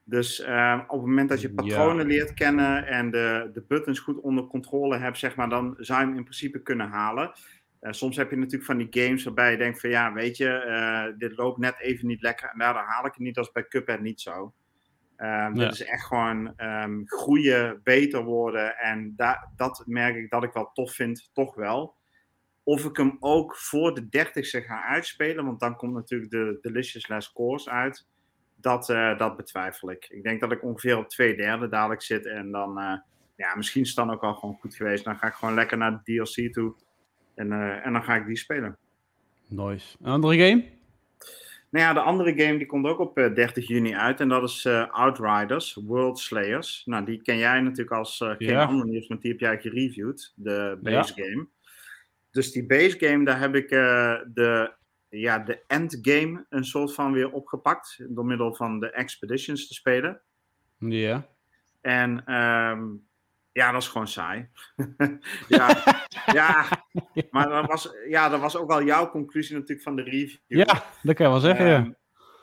Dus ehm, op het moment dat je Ja. patronen leert kennen en de, de buttons goed onder controle hebt, zeg maar, dan zou je hem in principe kunnen halen. Eh, soms heb je natuurlijk van die games waarbij je denkt van ja, weet je, eh, dit loopt net even niet lekker. En daardoor haal ik het niet. Dat is bij Cuphead niet zo. Ja. Dit is echt gewoon ehm, groeien, beter worden. En da dat merk ik dat ik wel tof vind, toch wel. Of ik hem ook voor de dertigste ga uitspelen, want dan komt natuurlijk de Delicious Last Course uit. Dat, eh, dat betwijfel ik. Ik denk dat ik ongeveer op twee derde dadelijk zit. En dan, eh, ja, misschien is het dan ook al gewoon goed geweest. Dan ga ik gewoon lekker naar de DLC toe. En, eh, en dan ga ik die spelen. Nice. Een andere game? Nou ja, de andere game die komt ook op eh, 30 juni uit. En dat is Outriders, World Slayers. Nou, die ken jij natuurlijk als geen Ja. ander nieuws, want die heb jij gereviewd. De base game. Dus die base game, daar heb ik de, ja, de endgame een soort van weer opgepakt. Door middel van de expeditions te spelen. Ja. En ehm, ja, dat is gewoon saai. ja, ja, maar dat was, ja, dat was ook wel jouw conclusie natuurlijk van de review. Ja, dat kan je wel zeggen, ja. Ehm,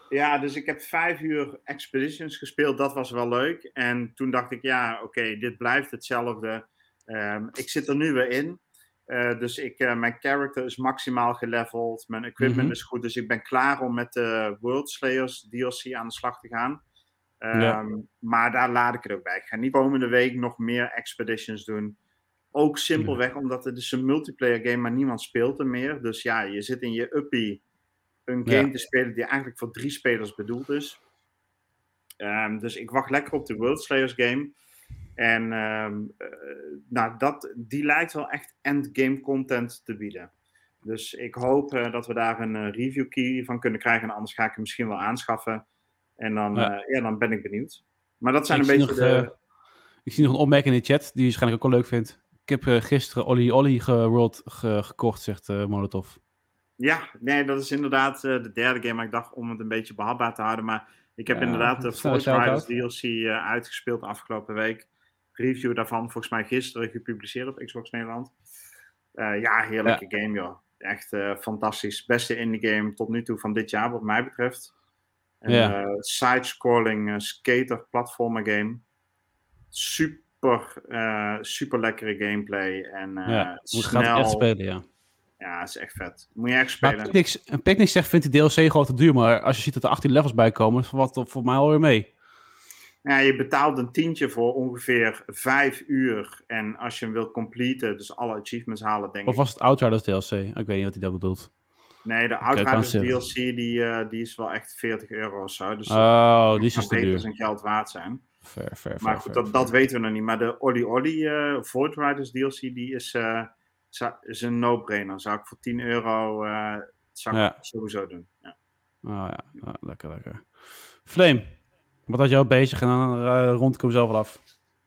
ja, dus ik heb vijf uur Expeditions gespeeld. Dat was wel leuk. En toen dacht ik, ja, oké, dit blijft hetzelfde. Ehm, ik zit er nu weer in. Eh, dus ik, eh, mijn character is maximaal geleveld. Mijn equipment Mhm. is goed. Dus ik ben klaar om met de World Slayers DLC aan de slag te gaan. Ehm, Ja. Maar daar laat ik het ook bij. Ik ga niet komende week nog meer Expeditions doen. Ook simpelweg omdat het is een multiplayer game, maar niemand speelt er meer. Dus ja, je zit in je uppie een Ja. game te spelen die eigenlijk voor drie spelers bedoeld is. Ehm, dus ik wacht lekker op de World Slayers game. En ehm, eh, nou, dat, die lijkt wel echt endgame content te bieden. Dus ik hoop eh, dat we daar een eh, review key van kunnen krijgen. En anders ga ik hem misschien wel aanschaffen. En dan, Ja. dan ben ik benieuwd. Maar dat zijn Ik een beetje nog, de... Ik zie nog een opmerking in de chat, die je waarschijnlijk ook wel leuk vindt. Ik heb gisteren Olly Olly gerold, ge- gekocht, zegt Molotov. Ja, nee, dat is inderdaad de derde game. Maar ik dacht om het een beetje behapbaar te houden. Maar ik heb Ja, inderdaad de Force Riders. DLC eh, uitgespeeld de afgelopen week. Review daarvan volgens mij gisteren gepubliceerd op Xbox Nederland. Eh, ja, heerlijke game joh. Echt eh, fantastisch. Beste indie game tot nu toe van dit jaar wat mij betreft. Een Ja. eh, side-scrolling skater platformer game. Super, super lekkere gameplay. En ja, moet snel. gaat echt spelen, ja. Ja, is echt vet. Moet je echt spelen. Picnic, en Picnic zegt, vindt die DLC gewoon te duur, maar als je ziet dat er 18 levels bij komen, wat voor mij alweer mee. Ja, je betaalt een tientje voor ongeveer vijf uur. En als je hem wil completen, dus alle achievements halen, denk Of ik. was het Outriders DLC? Ik weet niet wat hij dat bedoelt. Nee, de Outriders. DLC die, eh, die is wel echt 40 euro of zo. Dus Oh, die is dus te duur. zijn geld waard zijn. Fair, fair, Maar goed, dat, dat weten we nog niet. Maar de Olly Olly eh Void Riders DLC, die is, eh, is een no-brainer. Zou ik voor 10 euro eh, zou ik Ja. sowieso doen. Ja. Oh ja, Ah, lekker, lekker. Flame, wat had jou bezig en dan eh, rond ik hem zelf wel af.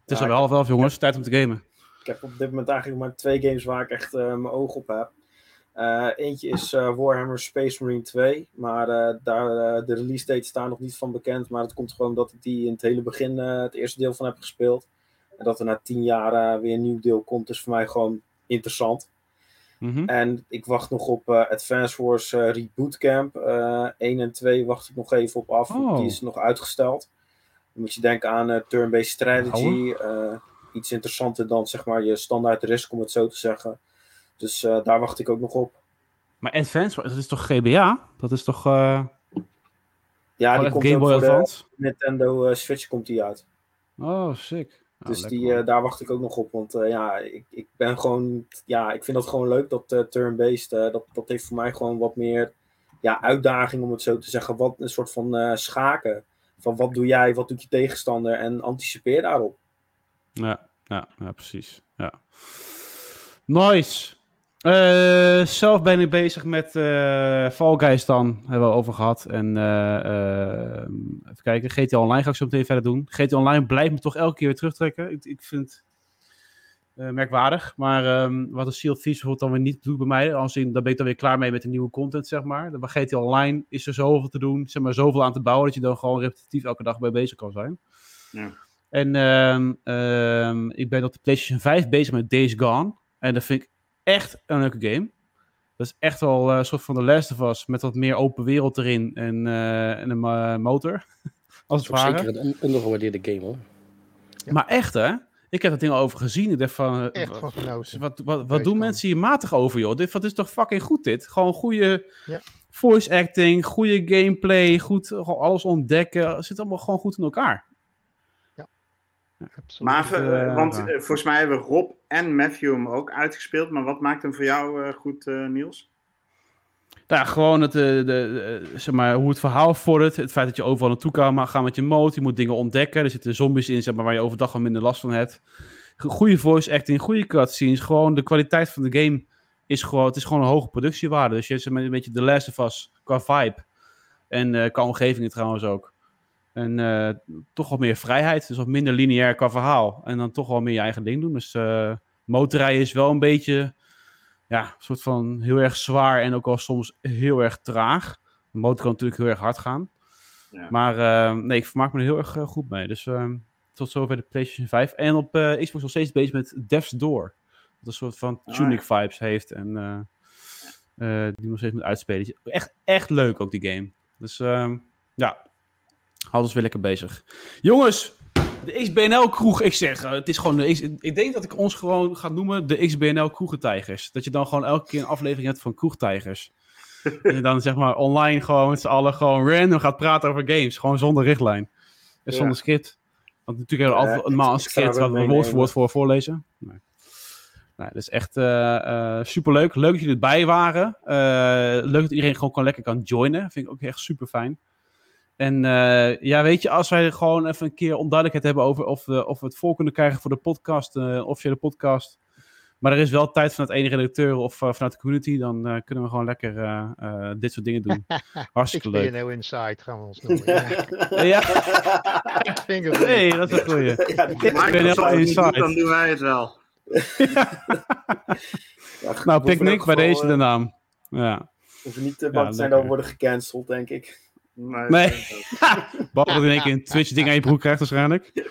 Het is Ja, ik- half elf, jongens. Tijd om te gamen. Ik heb op dit moment eigenlijk maar twee games waar ik echt eh, mijn oog op heb. Eh, eentje is Warhammer Space Marine 2, maar daar, de release date staat nog niet van bekend. Maar het komt gewoon dat ik die in het hele begin het eerste deel van heb gespeeld. En dat er na tien jaar weer een nieuw deel komt, is voor mij gewoon interessant. Mhm. En ik wacht nog op eh Advance Wars eh, Reboot Camp. Eh 1 en 2 wacht ik nog even op af. Oh. Die is nog uitgesteld. Dan moet je denken aan turn-based strategy. iets interessanter dan zeg maar je standaard risk, om het zo te zeggen. Dus daar wacht ik ook nog op. Maar Advance, dat is toch GBA? Dat is toch Ja, die komt Game Boy Advance? Nintendo Switch komt die uit. Oh, sick. Nou, dus lekker, die, eh, daar wacht ik ook nog op. Want eh, ja, ik, ik ben gewoon. Ja, ik vind dat gewoon leuk, dat eh, turn-based. dat, dat heeft voor mij gewoon wat meer ja, uitdaging, om het zo te zeggen. Wat een soort van schaken. Van wat doe jij, wat doet je tegenstander en anticipeer daarop. Ja, ja, ja, precies. Ja. Nice. Eh, zelf ben ik bezig met eh Fall Guys dan, hebben we over gehad. En eh, even kijken, GTA Online ga ik zo meteen verder doen. GTA Online blijft me toch elke keer weer terugtrekken. Ik, ik vind het merkwaardig. Maar ehm, wat een Sea of Thieves bijvoorbeeld dan weer niet doet bij mij, als in, daar ben ik dan weer klaar mee met de nieuwe content, zeg maar. Bij GTA Online is er zoveel te doen, zeg maar, zoveel aan te bouwen, dat je dan gewoon repetitief elke dag bij bezig kan zijn. Ja. En ehm, ehm, ik ben op de PlayStation 5 bezig met Days Gone. En dat vind ik echt een leuke game. Dat is echt wel eh, een soort van The Last of Us met wat meer open wereld erin en, eh, en een eh, motor. Als het ware. zeker een on- ondergewaardeerde game hoor. Ja. Maar echt hè? Ik heb dat ding al over gezien. Ik dacht van, eh, Echt wat, wat, wat doen mensen hier matig over joh? Dit, wat is toch fucking goed dit? Gewoon goede Ja. voice acting, goede gameplay, goed, gewoon alles ontdekken. Het zit allemaal gewoon goed in elkaar. Absoluut. Maar ver- eh, want eh, volgens mij hebben Rob en Matthew hem ook uitgespeeld. Maar wat maakt hem voor jou eh, goed, eh, Niels? Nou, gewoon het, eh, de, de, zeg maar, hoe het verhaal vordert. Het feit dat je overal naartoe kan maar gaan met je mode. Je moet dingen ontdekken. Er zitten zombies in zeg maar, waar je overdag al minder last van hebt. Go- Goede voice acting, goede cutscenes. Gewoon de kwaliteit van de game is gewoon... Het is gewoon een hoge productiewaarde. Dus je hebt zeg maar, een beetje The Last of Us qua vibe. En eh, qua omgevingen trouwens ook. En eh, toch wat meer vrijheid. Dus wat minder lineair qua verhaal. En dan toch wel meer je eigen ding doen. Dus eh motorrijden is wel een beetje ja, een soort van heel erg zwaar en ook al soms heel erg traag. De motor kan natuurlijk heel erg hard gaan. Ja. Maar eh, nee, ik vermaak me er heel erg goed mee. Dus ehm, tot zover de PlayStation 5. En op Xbox nog steeds bezig met Death's Door. Dat een soort van Ah, Tunic vibes heeft. En die nog steeds moet uitspelen. Echt, echt leuk ook die game. Dus ehm, ja, houd ons weer lekker bezig. Jongens, de XBNL kroeg, ik zeg, eh, het is gewoon de X, ik denk dat ik ons gewoon ga noemen de XBNL kroegentijgers. Dat je dan gewoon elke keer een aflevering hebt van kroegtijgers. en je dan zeg maar online gewoon met z'n allen gewoon random gaat praten over games. Gewoon zonder richtlijn. En Ja. zonder script. Want natuurlijk hebben we Ja, altijd een ik- ik ga script waar we woord voor woord voor voorlezen. Nee. Nou, dat is echt eh super leuk. Leuk dat jullie erbij waren. Eh, leuk dat iedereen gewoon kan lekker kan joinen. Vind ik ook echt super fijn. En eh, ja, weet je, als wij gewoon even een keer onduidelijkheid hebben over of we, of we het vol kunnen krijgen voor de podcast, eh officiële podcast. Maar er is wel tijd vanuit één redacteur of eh, vanuit de community, dan eh, kunnen we gewoon lekker eh, eh, dit soort dingen doen. Hartstikke leuk. XPNO Inside gaan we ons noemen. Ja, Ja, hey, dat is een goeie. Ja, die- ben niet inside. doet, dan doen wij het wel. Ja, Nou, elk bij deze de naam. Ja. hoeven niet bang te zijn dat we worden gecanceld, denk ik. Nee. Nee. Behalve dat in één keer een Twitch ding aan je broek krijgt waarschijnlijk.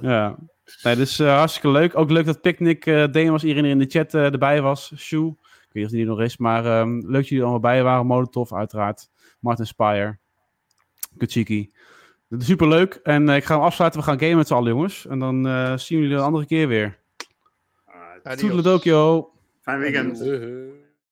Ja. Nee, dus eh, hartstikke leuk. Ook leuk dat Picnic uh, Deen was, iedereen in de chat eh, erbij was. Shoe. Ik weet niet of die er nog is, maar ehm, leuk dat jullie allemaal bij waren. Molotov uiteraard. Martin Spire. Kutsiki. Super leuk. En eh, ik ga hem afsluiten. We gaan gamen met z'n allen, jongens. En dan eh, zien we jullie een andere keer weer. Toedeledokie. Fijn weekend.